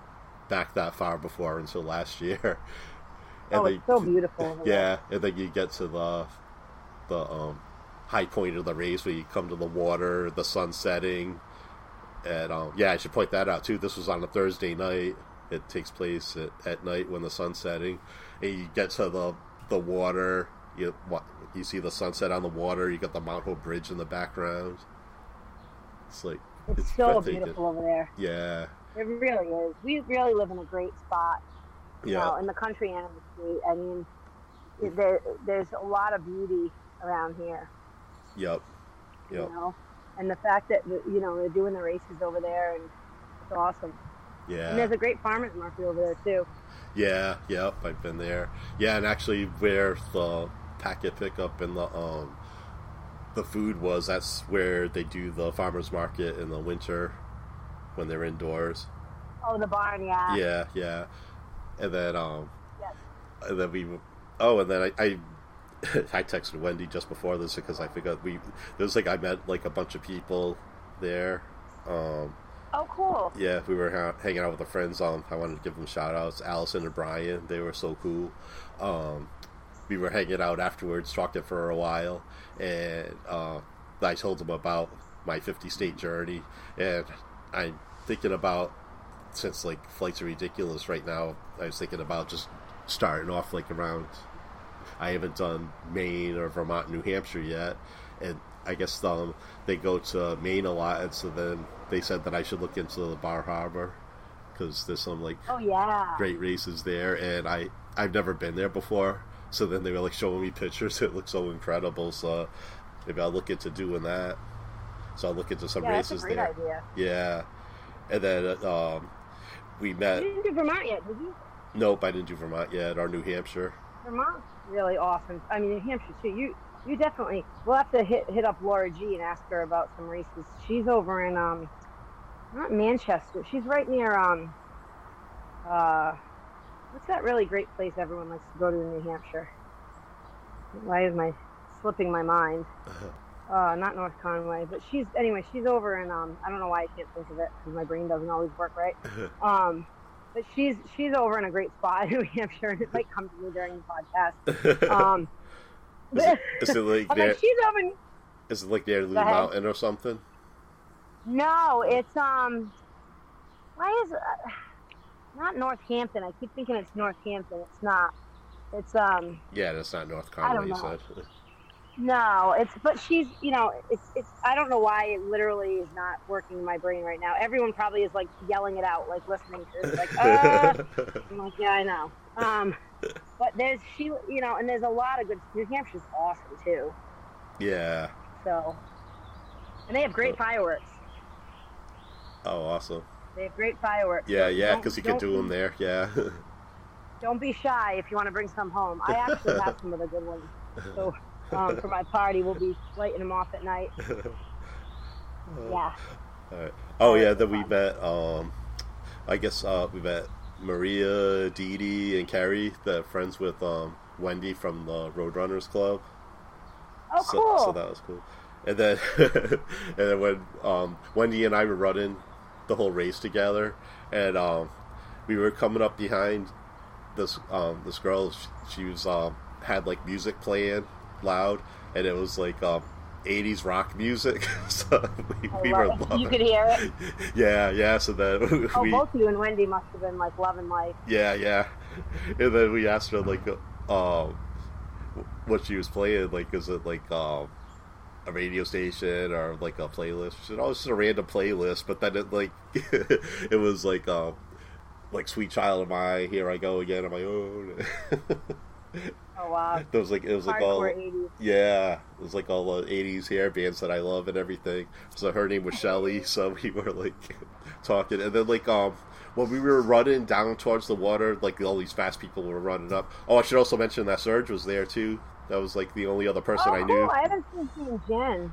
back that far before until last year. <laughs> Oh, then- it's so beautiful. yeah, and then you get to the the um, high point of the race where you come to the water, the sun setting, and um, yeah, I should point that out too. This was on a Thursday night. It takes place at, at night when the sun's setting, and you get to the the water. You what you see the sunset on the water. You got the Mount Hope Bridge in the background. It's like It's, it's so beautiful over there. yeah, It really is. We really live in a great spot. You yeah, know, in the country and in the state. I mean, there, there's a lot of beauty around here. yep, You know, and the fact that you know they're doing the races over there and it's awesome. And there's a great farmers market over there too. Yeah, yep, I've been there. Yeah, and actually where the packet pickup and the um the food was, that's where they do the farmers market in the winter when they're indoors. Oh, the barn, yeah. Yeah, yeah. And then um Yes. and then we oh, and then I I, <laughs> I texted Wendy just before this because I forgot we it was like I met like a bunch of people there. Um Oh, cool. yeah, we were ha- hanging out with the friends. Um, I wanted to give them shout outs. Allison and Brian, they were so cool. Um, we were hanging out afterwards, talking for a while, and uh, I told them about my 50 state journey. And I'm thinking about, since like flights are ridiculous right now, I was thinking about just starting off like around. I haven't done Maine or Vermont, New Hampshire yet, and I guess um, they go to Maine a lot, and so then they said that I should look into the Bar Harbor because there's some like Oh, yeah. great races there, and I I've never been there before. So then they were like showing me pictures. <laughs> It looked so incredible. So maybe I'll look into doing that. So I'll look into some yeah, that's a races great there. idea. Yeah, and then um, we met. You didn't do Vermont yet, did you? Nope, I didn't do Vermont yet or New Hampshire. Vermont's really awesome. I mean, New Hampshire too. You you definitely. We'll have to hit hit up Laura G and ask her about some races. She's over in um, not Manchester. She's right near um, uh, What's that really great place everyone likes to go to in New Hampshire? Why is my slipping my mind? Uh, not North Conway, but she's anyway. She's over in um. I don't know why I can't think of it because my brain doesn't always work right. Um, but she's she's over in a great spot in New Hampshire, and it might come to me during the podcast. <laughs> Um, is, it, <laughs> is it like near, like, she's over. is it like near Blue Mountain or something? No, it's um. Why is uh, not Northampton? I keep thinking it's Northampton. It's not. It's um. Yeah, that's not North Conway. don't You know. said. No, it's but she's you know it's it's I don't know why it literally is not working in my brain right now. Everyone probably is like yelling it out, like listening to it, like uh, <laughs> I'm like yeah I know. Um, but there's she you know and there's a lot of good. New Hampshire's awesome too. yeah. So, and they have great fireworks. Oh, awesome. They have great fireworks. Yeah, So yeah, because you can do them there. Yeah. <laughs> Don't be shy if you want to bring some home. I actually have some of the good ones. So <laughs> um, for my party, we'll be lighting them off at night. <laughs> Yeah. Alright. Oh yeah, then we met. Um, I guess uh, we met Maria, Dee Dee, and Carrie, the friends with um, Wendy from the Roadrunners Club. Oh, so, cool. so that was cool. And then, <laughs> and then when um, Wendy and I were running the whole race together, and um, we were coming up behind this um, this girl. She, she was um, had like music playing loud, and it was like um, 80s rock music. <laughs> so we, I we were it. loving. You could hear it. <laughs> Yeah, yeah. So then <laughs> Oh, we, both you and Wendy must have been like loving life. yeah, yeah. And then we asked her like, um, what she was playing. Like, is it like um, a radio station or like a playlist? She said, "Oh, it's just a random playlist." But then it like, it was like um, like "Sweet Child of Mine," "Here I Go Again" Am my own. Oh wow. <laughs> it was like it was like all Hardcore 80s. yeah, it was like all the '80s hair bands that I love and everything. So her name was Shelly. <laughs> So we were like <laughs> talking, and then like um when we were running down towards the water, like all these fast people were running up. Oh, I should also mention that Serge was there too. That was like the only other person oh, I cool. knew. I haven't seen Jen.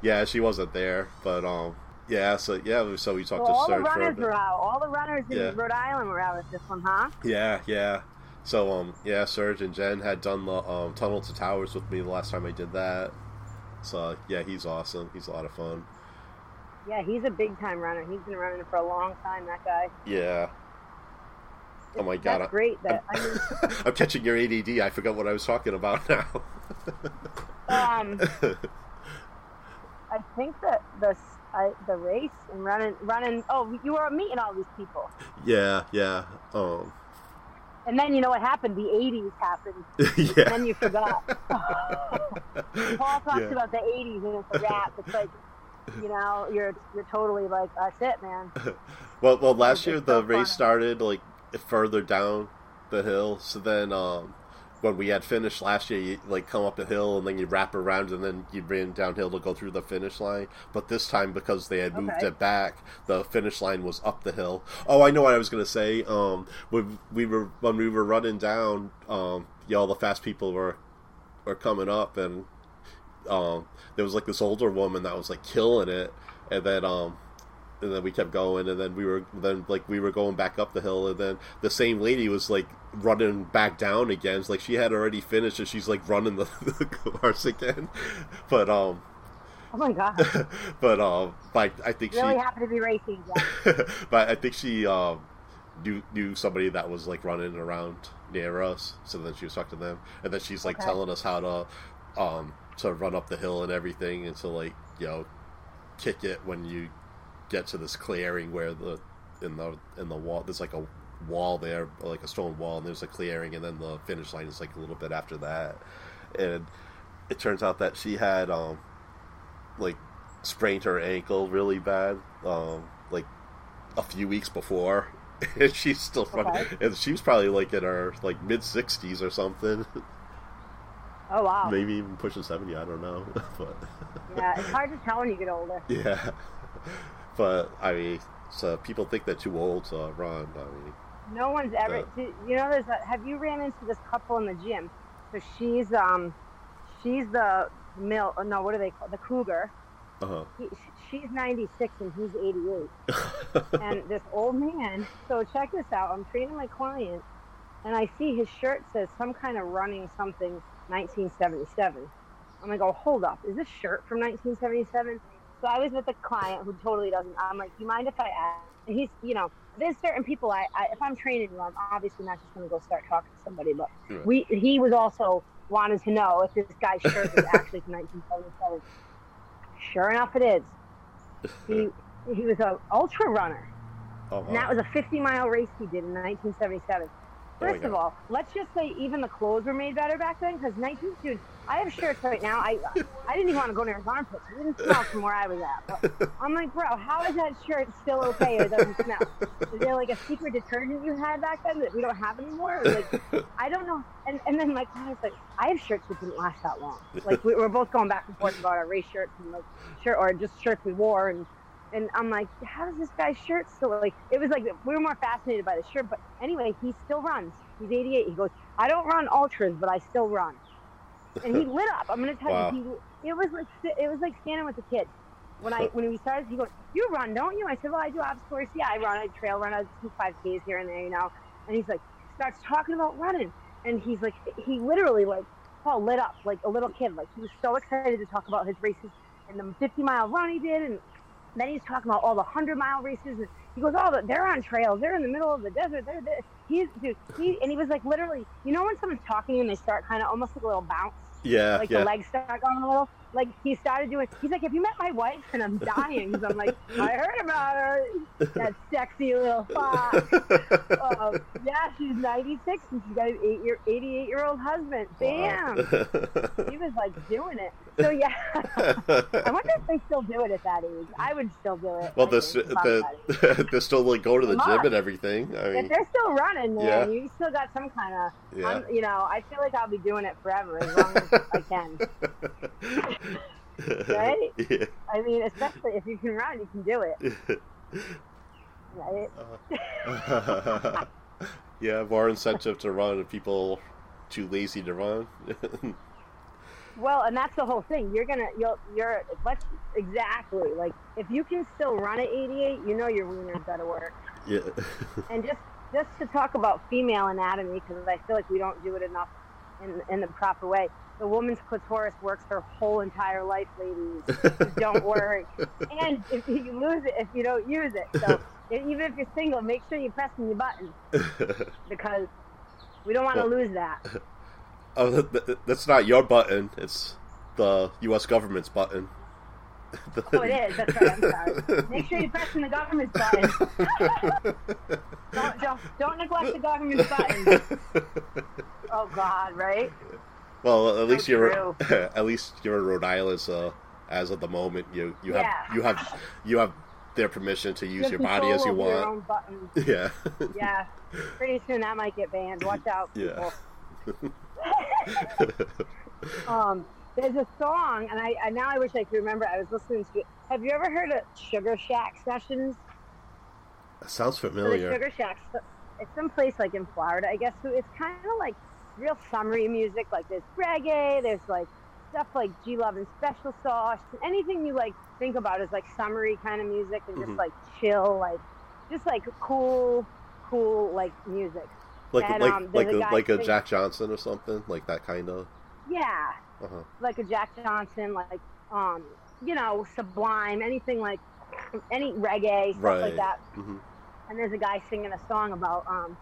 Yeah, she wasn't there, but um yeah, so yeah, so we talked all to the Serge for a runners were out. All the runners in Yeah. Rhode Island were out at this one, huh? Yeah, yeah. So um yeah, Serge and Jen had done the um Tunnel to Towers with me the last time I did that. So yeah, he's awesome. He's a lot of fun. Yeah, he's a big time runner. He's been running for a long time. That guy. Yeah. Oh my god. That's great. That I mean, <laughs> I'm catching your ADD. I forgot what I was talking about now. um, <laughs> I think that the I, the race and running running. Oh, you were meeting all these people, yeah, yeah. Um and then you know what happened? The '80s happened, <laughs> and then you forgot. <laughs> <laughs> Paul talks Yeah. about the '80s, and it's a rap. It's like, you know, you're you're totally like, that's it, man. Well, well, last It's year so the funny. race started like further down the hill. So then, um, when we had finished last year, you like come up a hill and then you wrap around and then you ran downhill to go through the finish line. But this time, because they had moved Okay. it back, the finish line was up the hill. Oh, I know what I was gonna say. Um, when we were when we were running down, um, yeah, all the fast people were were coming up and um, there was like this older woman that was like killing it, and then um, and then we kept going, and then we were then like we were going back up the hill, and then the same lady was like running back down again. It's like she had already finished, and she's like running the, <laughs> the course again. But um, Oh my god, <laughs> but um, but I think really she, happy to be racing again. <laughs> but I think she um knew knew somebody that was like running around near us, so then she was talking to them, and then she's like Okay. telling us how to um to run up the hill and everything, and to like you know kick it when you get to this clearing where the in the in the wall there's like a wall there like a stone wall and there's a clearing and then the finish line is like a little bit after that. And it turns out that she had um like sprained her ankle really bad um like a few weeks before. <laughs> And she's still running Okay. and she was probably like in her like mid 60s or something. Oh wow, maybe even pushing 70 i don't know <laughs> but yeah, it's hard to tell when you get older. <laughs> yeah but i mean so people think they're too old to run i mean No one's ever. You know, there's. A, have you ran into this couple in the gym? So she's um, she's the mill. No, what are they call the cougar? uh-huh He, she's 96 and he's 88. <laughs> and this old man. So check this out. I'm training my client, and I see his shirt says some kind of running something 1977. I'm like, oh, hold up, is this shirt from 1977? So I was with a client who totally doesn't. I'm like, do you mind if I ask? And he's, you know, there's certain people I, I if I'm training you, I'm obviously not just going to go start talking to somebody, but we he was also wanted to know if this guy's shirt is actually from 1977. Sure enough, it is. He <laughs> he was an ultra runner. Oh, wow. And that was a 50 mile race he did in 1977. Oh my First of all, let's just say even the clothes were made better back then because 19, dude, I have shirts right now. I I didn't even want to go near his armpits. It didn't <laughs> smell from where I was at. But I'm like, bro, how is that shirt still okay? It doesn't smell. Is there like a secret detergent you had back then that we don't have anymore? Or, Like, I don't know. And and then like I was like, I have shirts that didn't last that long. Like we were both going back and forth about our race shirts and like shirt or just shirts we wore and and I'm like, how does this guy's shirt still like? It was like we were more fascinated by the shirt, but anyway, he still runs. He's 88. He goes, I don't run ultras, but I still run. And he lit up. I'm gonna tell Wow. you, he, it was like it was like standing with the kids. When I when we started, he goes, "You run, don't you?" I said, "Well, I do obstacle course. Yeah, I run. I trail run. I do five Ks here and there, you know." And he's like, starts talking about running, and he's like, he literally like, oh, lit up like a little kid. Like he was so excited to talk about his races and the 50 mile run he did, and then he's talking about all the 100 mile races. And he goes, "Oh, they're on trails. They're in the middle of the desert. They're this." He's dude. He and he was like literally, you know, when someone's talking and they start kind of almost like a little bounce yeah, like yeah. the legs start going a little. Like he started doing. He's like, "Have you met my wife?" And I'm dying. 'cause I'm like, <laughs> "I heard about her. That sexy little <laughs> fox. Um, yeah, she's 96 and she's got an eight year, 88 year old husband. Bam. He was like doing it. So yeah, <laughs> I wonder if they still do it at that age. I would still do it. well, I they're, think, st- if I'm that age. they're, they're still like going to the They gym and everything. I If mean, they're still running, man, Yeah. you still got some kind of. yeah. You know, I feel like I'll be doing it forever as long as I can. Right? <laughs> Yeah. I mean, especially if you can run, you can do it. <laughs> Right? <laughs> yeah, more incentive to run if people too lazy to run. Well, and that's the whole thing. You're gonna, you'll, you're, let's exactly like if you can still run at 88, you know your wiener's better work. yeah. And just, just to talk about female anatomy, because I feel like we don't do it enough in in the proper way. The woman's clitoris works her whole entire life, ladies. <laughs> Don't worry. And if you lose it, if you don't use it, so <laughs> even if you're single, make sure you're pressing your button because we don't want to Well- lose that. <laughs> oh, th- th- that's not your button. It's the U.S. government's button. Oh, it is. That's right. I'm sorry. Make sure you're pressing the government's button. Don't, don't, don't neglect the government's button. Oh God, right? Well, at least So you're <laughs> at least you're in Rhode Island, so as of the moment, you you have you have you have their permission to use your body as you control over your want. <laughs> Yeah. Yeah. Pretty soon that might get banned. Watch out, Yeah. <laughs> Um, there's a song, and I, I now I wish I could remember. I was listening to it. Have you ever heard of Sugar Shack Sessions? That sounds So familiar. Sugar Shack, It's some place like in Florida, I guess. So it's kind of like real summery music. Like there's reggae, there's like stuff like G Love and Special Sauce. Anything you like think about is like summery kind of music and just Mhm. like chill, like just like cool, cool like music. Like and, like um, like a, a like a Jack Johnson or something like that kind of. Yeah, Uh-huh. like a Jack Johnson, like um, you know, Sublime, anything like any reggae stuff Right. like that. hmm and there's a guy singing a song about um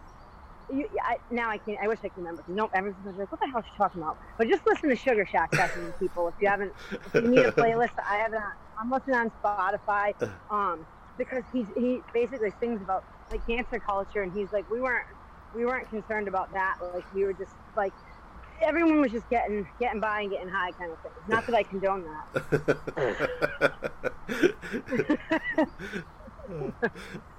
you, I, now I can't I wish I could remember no everyone's like what the hell is she talking about? But just listen to Sugar Shack sessions people if you haven't if you need a playlist I have it on, I'm listening on Spotify um because he's he basically sings about like cancer culture and he's like we weren't we weren't concerned about that like we were just like everyone was just getting getting by and getting high kind of thing. Not that I condone that <laughs> <laughs> <laughs>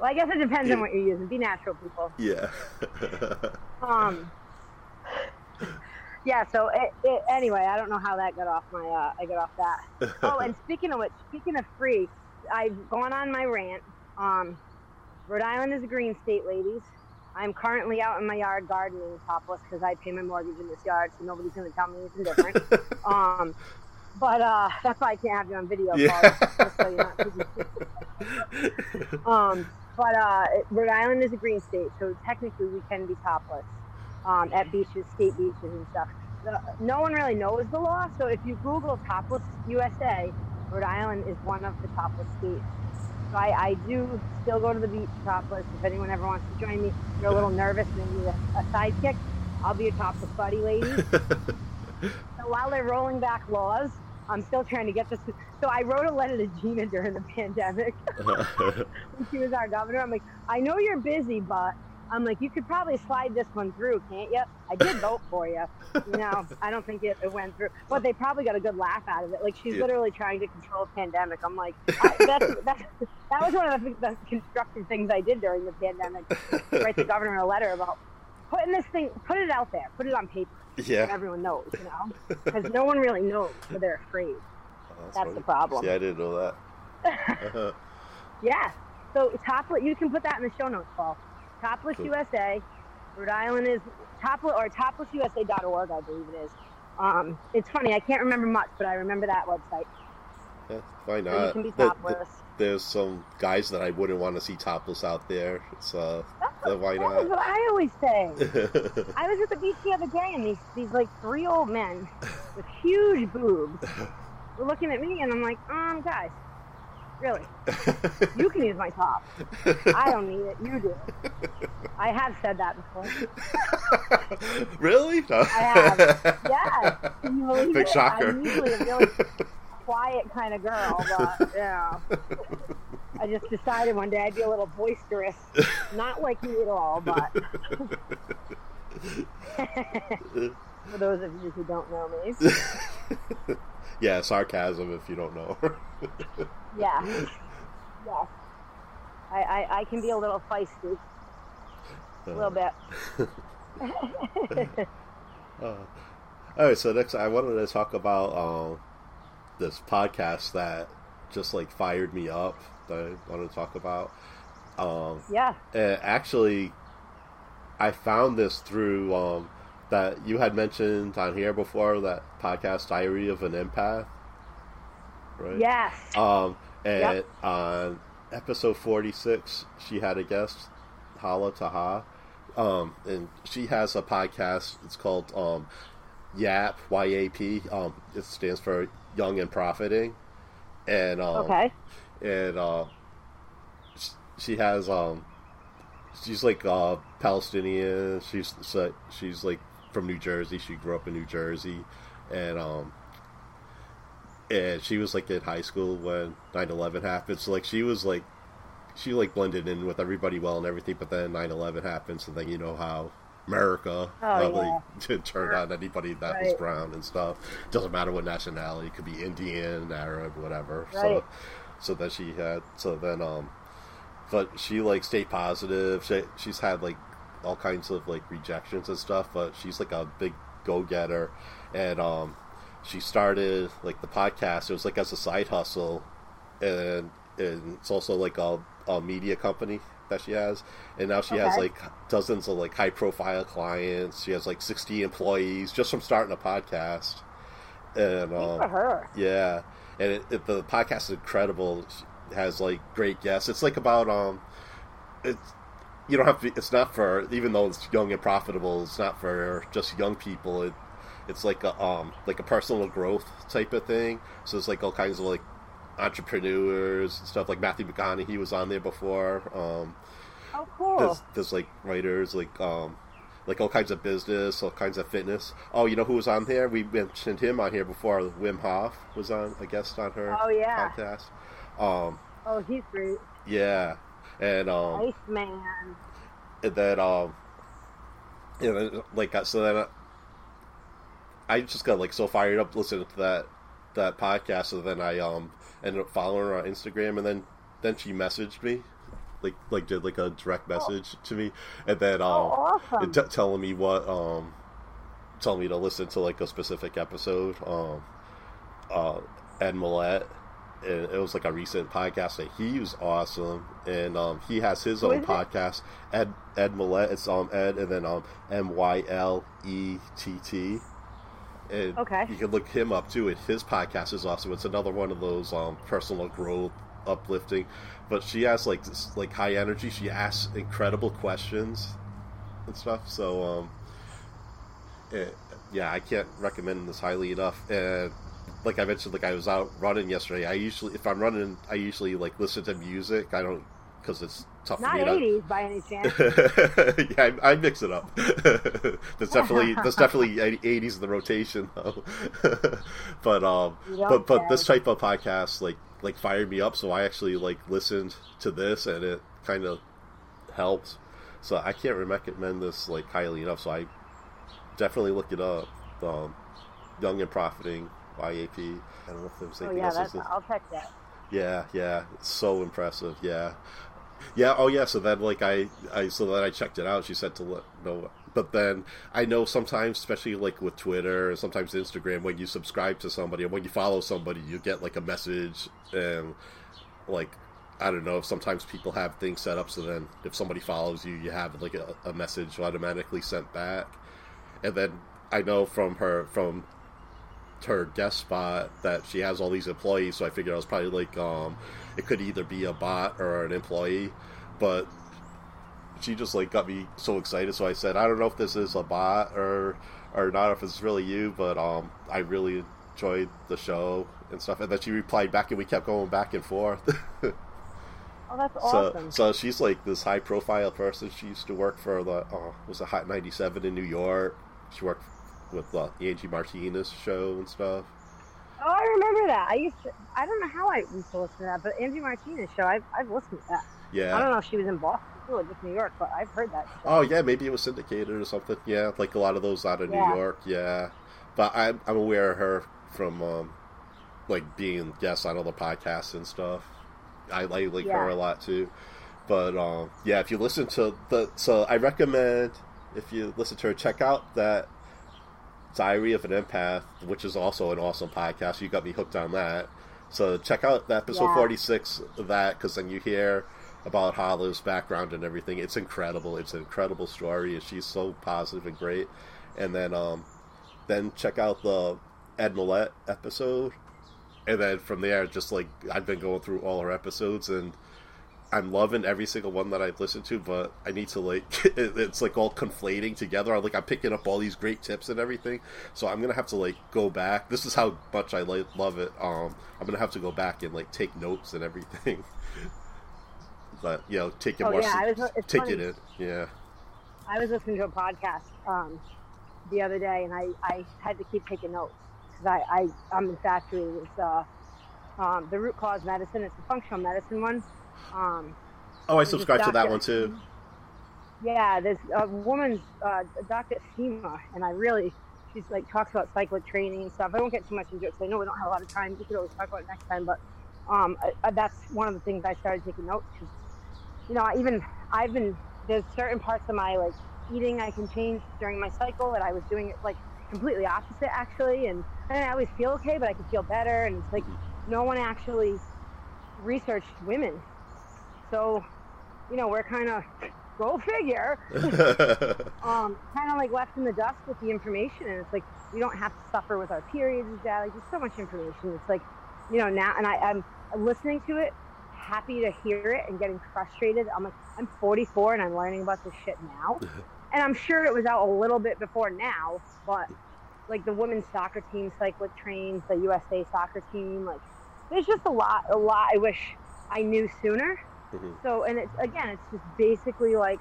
well I guess it depends on what you're using be natural people yeah. <laughs> Um. Yeah. So it, it, anyway, I don't know how that got off my. Uh, I got off that. <laughs> Oh, and speaking of which, speaking of free, I've gone on my rant. Um, Rhode Island is a green state, ladies. I'm currently out in my yard gardening topless because I pay my mortgage in this yard, so nobody's going to tell me anything different. <laughs> um, but uh, that's why I can't have you on video. Yeah. Paul, just so um, but uh, Rhode Island is a green state, so technically we can be topless um, at beaches, state beaches, and stuff. No one really knows the law, so if you Google topless USA, Rhode Island is one of the topless states. So I, I do still go to the beach topless. If anyone ever wants to join me, you're a little nervous and need a, a sidekick, I'll be a topless buddy lady. <laughs> so while they're rolling back laws, I'm still trying to get this. So I wrote a letter to Gina during the pandemic <laughs> when she was our governor. I'm like, I know you're busy, but I'm like, you could probably slide this one through, can't you? I did vote for you. You know, I don't think it, it went through, but they probably got a good laugh out of it. Like she's Yeah. literally trying to control a pandemic. I'm like, I, that's, <laughs> that's, that was one of the, the constructive things I did during the pandemic. <laughs> Write the governor a letter about putting this thing, put it out there, put it on paper, so yeah. everyone knows. You know, because no one really knows, so they're afraid. <laughs> Oh, That's funny. the problem. Yeah, I didn't know that. <laughs> Uh-huh. Yeah. So topless, you can put that in the show notes, Paul. Topless Cool. USA, Rhode Island is topless or toplessusa.org, I believe it is. Um, it's funny, I can't remember much, but I remember that website. Yeah, why So you not? can be Th- th- topless. there's some guys that I wouldn't want to see topless out there. So uh, why That was not? what I always say. <laughs> I was at the beach the other day, and these these like three old men with huge boobs were looking at me, and I'm like, um, guys, really, you can use my top. I don't need it. You do. I have said that before. <laughs> really? No. I have. Yeah. Can you believe Big it? shocker. I'm usually a really quiet kind of girl, but yeah. <laughs> I just decided one day I'd be a little boisterous. <laughs> Not like you at all, but <laughs> for those of you who don't know me. <laughs> yeah, sarcasm if you don't know. Yeah. Yes. I, I, I can be a little feisty. A little bit. Uh, all right, so next I wanted to talk about um, this podcast that just like fired me up. That I want to talk about. Um, Yeah. actually, I found this through um, that you had mentioned on here before that podcast, Diary of an Empath, right? Yes. Um, and Yep. on episode 46, she had a guest, Hala Taha. Um, and she has a podcast. It's called um, YAP, Y-A-P. Um, it stands for Young and Profiting. And um, Okay. And uh, she has um, she's like uh, Palestinian. She's she's like from New Jersey. She grew up in New Jersey, and um, and she was like in high school when 9-11 happened. So like she was like she like blended in with everybody well and everything. But then 9-11 happened, so then you know how. America Oh, probably yeah. <laughs> didn't turn on anybody that was brown and stuff. Doesn't matter what nationality, it could be Indian, Arab, whatever. Right. So so that she had so then um but she like stayed positive. She, she's had like all kinds of like rejections and stuff but she's like a big go-getter. And um she started like the podcast. It was like as a side hustle. And, and it's also like a, a media company that she has. And now she has like dozens of like high profile clients. She has like 60 employees just from starting a podcast. And um for her. yeah, and it, it, the podcast is incredible. It has like great guests. It's like about um, it's you don't have to. It's not for even though it's young and profitable. It's not for just young people. It it's like a um like a personal growth type of thing. So it's like all kinds of like entrepreneurs and stuff. Like Matthew McConaughey was on there before. Um, Oh, cool. there's, there's like writers like um like all kinds of business all kinds of fitness. Oh you know who was on there? We mentioned him on here before. Wim hof was on a guest on her Oh, yeah. podcast. Um Oh, he's great. yeah. And um Nice man. and then um and then like uh, so then uh, I just got like so fired up listening to that that podcast. So then I um ended up following her on Instagram. And then then she messaged me like like did like a direct message to me. And then um Oh, awesome. t- telling me what um telling me to listen to like a specific episode um uh ed Mylett and it was like a recent podcast that he was awesome. And um he has his Who own it? podcast ed ed Mylett it's um ed and then um m-y-l-e-t-t and Okay. you can look him up too. And his podcast is awesome. It's another one of those um personal growth uplifting. But she has like this, like high energy. She asks incredible questions and stuff. So um, it, yeah, I can't recommend this highly enough. And like I mentioned, like I was out running yesterday. I usually, if I'm running, I usually like listen to music. I don't because it's tough Not eighties by any chance. <laughs> Yeah, I, I, mix it up. <laughs> there's definitely <laughs> there's definitely eighties in the rotation though. but um, but but this type of podcast like like fired me up, so I actually like listened to this and it kind of helped. So I can't recommend this like highly enough. So I definitely look it up. Um, Young and Profiting YAP. I don't know if there's anything oh, yeah, else. I'll check that. Yeah, yeah, it's so impressive. Yeah, yeah. Oh, yeah. So then, like, I, I, so then I checked it out. She said to let know, but then I know sometimes, especially like with Twitter, sometimes Instagram, when you subscribe to somebody and when you follow somebody, you get like a message and like I don't know. If sometimes people have things set up so then if somebody follows you, you have like a, a message automatically sent back. And then I know from her from her guest spot that she has all these employees, so I figured I was probably like, um, it could either be a bot or an employee, but she just like got me so excited. So I said, I don't know if this is a bot or or not, if it's really you, but um, I really enjoyed the show and stuff. And then she replied back, and we kept going back and forth. oh, that's <laughs> awesome. So, so she's like this high profile person. She used to work for the uh, was a Hot ninety seven in New York. She worked with the Angie Martinez show and stuff. Oh, I remember that. I used to. I don't know how I used to listen to that, but Angie Martinez show. I've, I've listened to that. Yeah. I don't know if she was in Boston or just New York, but I've heard that. Show. Oh yeah, maybe it was syndicated or something. Yeah, like a lot of those out of Yeah. New York. Yeah, but I'm I'm aware of her from um, like being guests on the podcasts and stuff. I like like her a lot too. But um, yeah, if you listen to the so I recommend if you listen to her, check out that Diary of an Empath, which is also an awesome podcast. You got me hooked on that. So check out the episode Yeah. 46 of that because then you hear about Hala's background and everything. It's incredible. It's an incredible story. and She's so positive and great. And then um, then check out the Ed Mylett episode. And then from there, just like I've been going through all her episodes and I'm loving every single one that I've listened to, but I need to like <laughs> it's like all conflating together. I'm like I'm picking up all these great tips and everything, so I'm gonna have to like go back. This is how much I like love it. Um, I'm gonna have to go back and like take notes and everything. <laughs> but you know, take it Oh, yeah, I was- take funny. it in. Yeah, I was listening to a podcast um, the other day, and I, I had to keep taking notes because I, I I'm infatuated with uh, um, the root cause medicine. It's the functional medicine one. Um, Oh, I subscribe to that one too. Yeah, there's a woman's uh, Dr. Estima, and I really, she's like talks about cyclic training and stuff. I won't get too much into it because I know we don't have a lot of time. We could always talk about it next time, but um, I, I, that's one of the things I started taking notes. You know, I even I've been there's certain parts of my like eating I can change during my cycle, and I was doing it like completely opposite actually, and, and I always feel okay, but I can feel better, and it's like no one actually researched women, so you know we're kind of go figure. <laughs> Um, kind of like left in the dust with the information, and it's like we don't have to suffer with our periods and that. Like there's so much information. It's like, you know, now, and I, I'm listening to it, happy to hear it, and getting frustrated. I'm like, I'm 44 and I'm learning about this shit now, <laughs> and I'm sure it was out a little bit before now, but like the women's soccer team, cyclic trains, the USA soccer team, like there's just a lot, a lot. I wish I knew sooner. Mhm. So, and it's again, it's just basically like,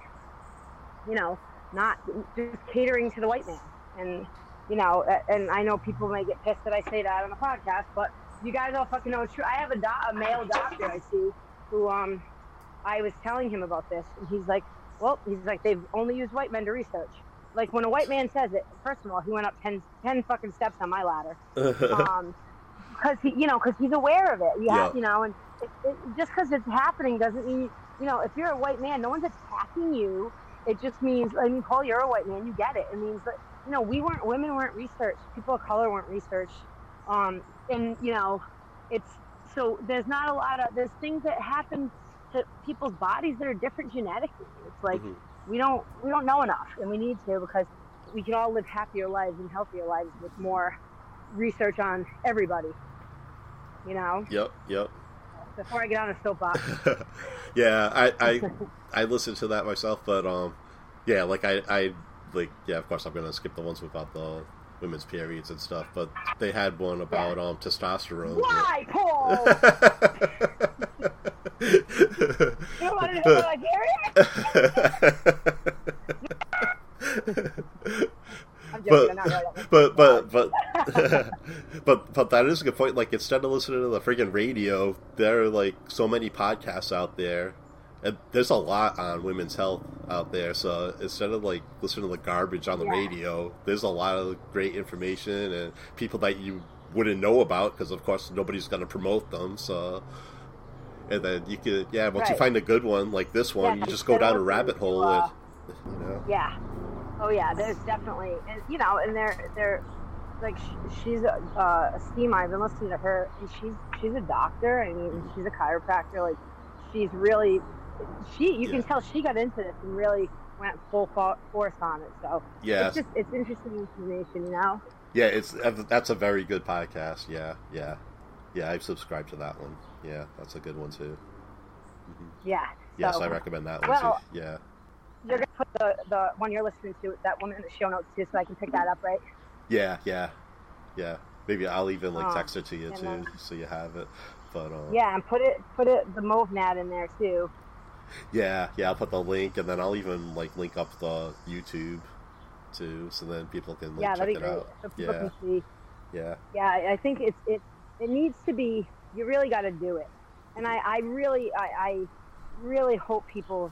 you know, not just catering to the white man. And, you know, and I know people may get pissed that I say that on the podcast, but you guys all fucking know it's true. I have a, do- a male doctor I see who, um, I was telling him about this, and he's like, well, he's like, they've only used white men to research. Like, when a white man says it, first of all, he went up 10, 10 fucking steps on my ladder <laughs> um, because he, you know, because he's aware of it. You Yeah. you know, and it, it, just because it's happening doesn't mean, you know, if you're a white man, no one's attacking you. It just means, I mean, Paul, you're a white man, you get it. It means that, you know, we weren't, women weren't researched, people of color weren't researched, um, and you know, it's so there's not a lot of there's things that happen to people's bodies that are different genetically. It's like Mhm. we don't we don't know enough, and we need to because we can all live happier lives and healthier lives with more research on everybody. You know, Yep, yep. before I get on a soapbox. <laughs> yeah, I, I I listened to that myself, but um, yeah, like I I like yeah, of course I'm gonna skip the ones without the women's periods and stuff, but they had one about um testosterone. Why, Paul? <laughs> you want to <laughs> know what but, but, but, but, <laughs> but, but that is a good point. Like, instead of listening to the freaking radio, there are like so many podcasts out there, and there's a lot on women's health out there. So instead of like listening to the garbage on the yeah. radio, there's a lot of great information and people that you wouldn't know about because, of course, nobody's going to promote them. So. And then you could, yeah. Once right. you find a good one like this one, yeah, you just go down a rabbit hole. Uh, <laughs> with, you know? Yeah, Oh yeah, there's definitely, and you know, and they're they're like she's a, uh, a steam. I've been listening to her, and she's she's a doctor. I mean, she's a chiropractor. Like she's really she. You yeah. can tell she got into this and really went full force on it. So yeah, it's just it's interesting information, you know. Yeah, it's that's a very good podcast. Yeah, yeah, yeah. I've subscribed to that one. Yeah, that's a good one too. Mm-hmm. Yeah. Yes, so, I recommend that one well, too. Yeah you're gonna put the the one you're listening to that one in the show notes too, so I can pick that up, right? Yeah, yeah, yeah. Maybe I'll even like text it to you too, then, so you have it. But um, yeah, and put it put it the MovNat in there too. Yeah, yeah. I'll put the link, and then I'll even like link up the YouTube too, so then people can like, yeah, check it great. out. So yeah. Yeah. Yeah, I think it's it it needs to be. You really got to do it, and I I really I, I really hope people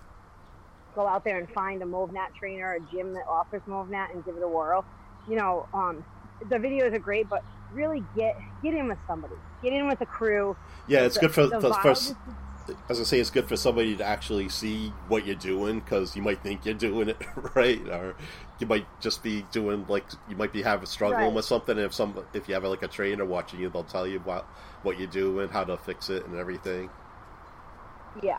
go out there and find a MovNat trainer, a gym that offers MovNat, and give it a whirl. You know, um, the videos are great, but really get get in with somebody, get in with a crew. Yeah, it's the, good for, for, for as I say, it's good for somebody to actually see what you're doing because you might think you're doing it <laughs> right, or you might just be doing like you might be having struggling right. with something. And if some if you have like a trainer watching you, they'll tell you what what you're doing, how to fix it, and everything. Yeah,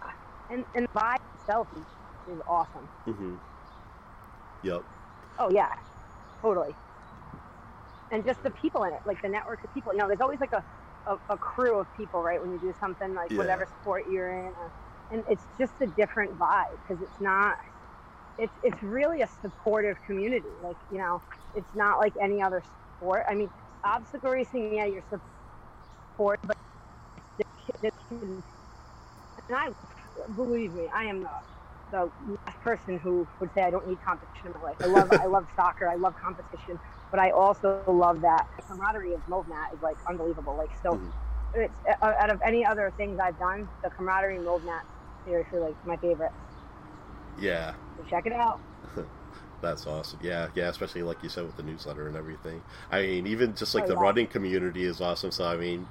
and and by itself is is awesome. Mm-hmm. Yep. Oh yeah, totally. And just the people in it, like the network of people. You know, there's always like a, a, a crew of people, right? When you do something like yeah. whatever sport you're in, uh, and it's just a different vibe because it's not. It's it's really a supportive community. Like you know, it's not like any other sport. I mean, obstacle racing, yeah, you're support, but and I believe me, I am the last person who would say I don't need competition in my life. I love I love soccer. I love competition, but I also love that the camaraderie of MovNat is like unbelievable. Like so, mm-hmm. it's uh, out of any other things I've done, the camaraderie in MovNat seriously like my favorite. Yeah. So check it out. <laughs> That's awesome. Yeah, yeah, especially like you said with the newsletter and everything. I mean, even just like oh, the yeah. running community is awesome. So I mean,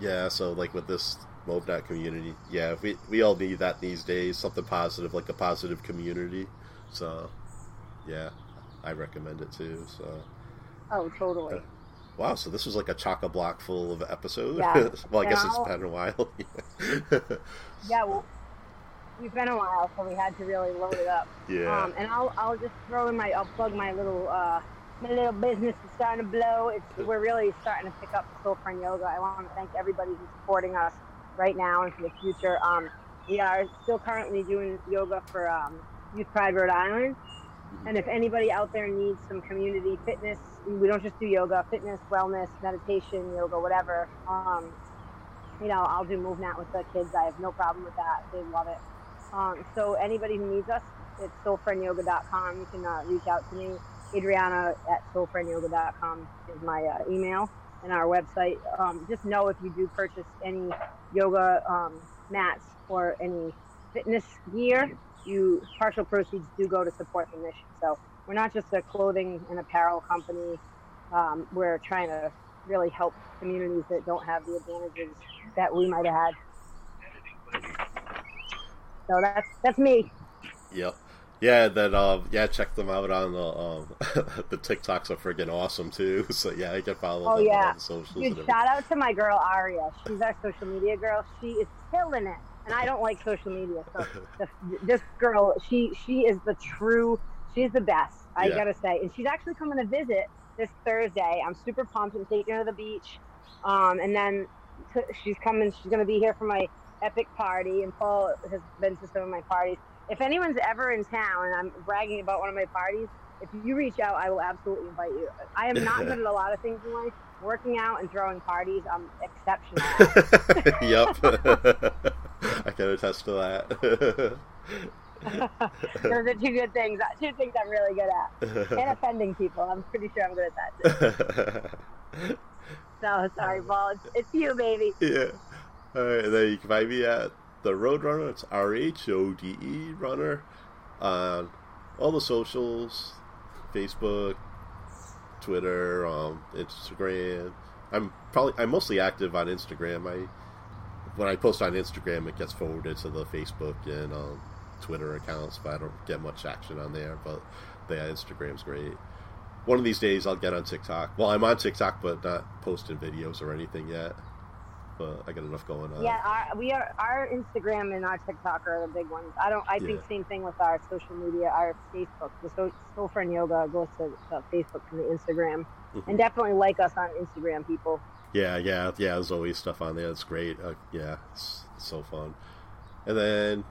yeah, so like with this MovNat community. Yeah, we we all need that these days. Something positive, like a positive community. So, yeah, I recommend it too. So. Oh, totally. Uh, wow, so this was like a chock a block full of episodes. Yeah. <laughs> well, I guess it's been a while. <laughs> yeah, well, we've been a while, so we had to really load it up. Yeah. Um, and I'll I'll just throw in my I'll plug my little uh, my little business is starting to blow. It's we're really starting to pick up Soul Friend Yoga. I want to thank everybody who's supporting us right now and for the future. Um, we are still currently doing yoga for um, Youth Pride Rhode Island. And if anybody out there needs some community fitness, we don't just do yoga, fitness, wellness, meditation, yoga, whatever. Um, you know, I'll do MovNat with the kids. I have no problem with that. They love it. Um, so anybody who needs us, it's soulfriendyoga.com. You can uh, reach out to me. Adriana at soulfriendyoga.com is my uh, email and our website. Um, just know if you do purchase any yoga um, mats or any fitness gear, you partial proceeds do go to support the mission. So we're not just a clothing and apparel company. Um, we're trying to really help communities that don't have the advantages that we might have had. So that's that's me. Yep. Yeah, then um, yeah, check them out on the um, <laughs> the TikToks are freaking awesome too. <laughs> So yeah, I can follow oh, them yeah. on socials. Dude, shout out to my girl Aria. She's our social media girl. She is killing it, and I don't like social media. So <laughs> the, this girl, she she is the true. She's the best. I yeah. gotta say, and she's actually coming to visit this Thursday. I'm super pumped and taking her to the beach, um, and then t- she's coming. She's gonna be here for my epic party, and Paul has been to some of my parties. If anyone's ever in town and I'm bragging about one of my parties, if you reach out, I will absolutely invite you. I am not good at a lot of things in life. Working out and throwing parties, I'm exceptional. <laughs> yep. <laughs> I can attest to that. <laughs> <laughs> Those are two good things. Two things I'm really good at. And <laughs> offending people. I'm pretty sure I'm good at that too. So sorry, Paul. It's, it's you, baby. <laughs> yeah. All right, and then you can find me at the RhodeRunner. It's R H O D E Runner on all the socials, Facebook, Twitter, um, Instagram. I'm probably I'm mostly active on Instagram. I when I post on Instagram, it gets forwarded to the Facebook and um, Twitter accounts, but I don't get much action on there. But yeah, Instagram's great. One of these days, I'll get on TikTok. Well, I'm on TikTok, but not posting videos or anything yet. But I got enough going on. Yeah, our, we are our Instagram and our TikTok are the big ones. I don't. I think same thing with our social media, our Facebook. The so, Soul Friend Yoga goes to, to Facebook and the Instagram, Mhm. and definitely like us on Instagram, people. Yeah, yeah, yeah. There's always stuff on there. It's great. Uh, yeah, it's, it's so fun. And then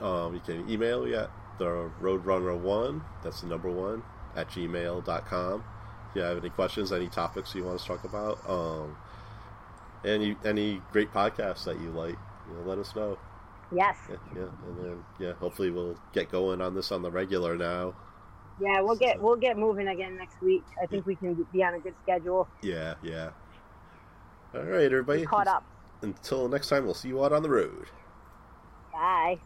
um, you can email me at the RhodeRunner One. That's the number one at gmail.com. If you have any questions, any topics you want us to talk about, um, any any great podcasts that you like, you know, let us know. Yes. Yeah, yeah, and then yeah, hopefully we'll get going on this on the regular now. Yeah, we'll get we'll get moving again next week. I think we can be on a good schedule. Yeah, yeah. All right, everybody. Caught up. Until next time, we'll see you out on the road. Bye.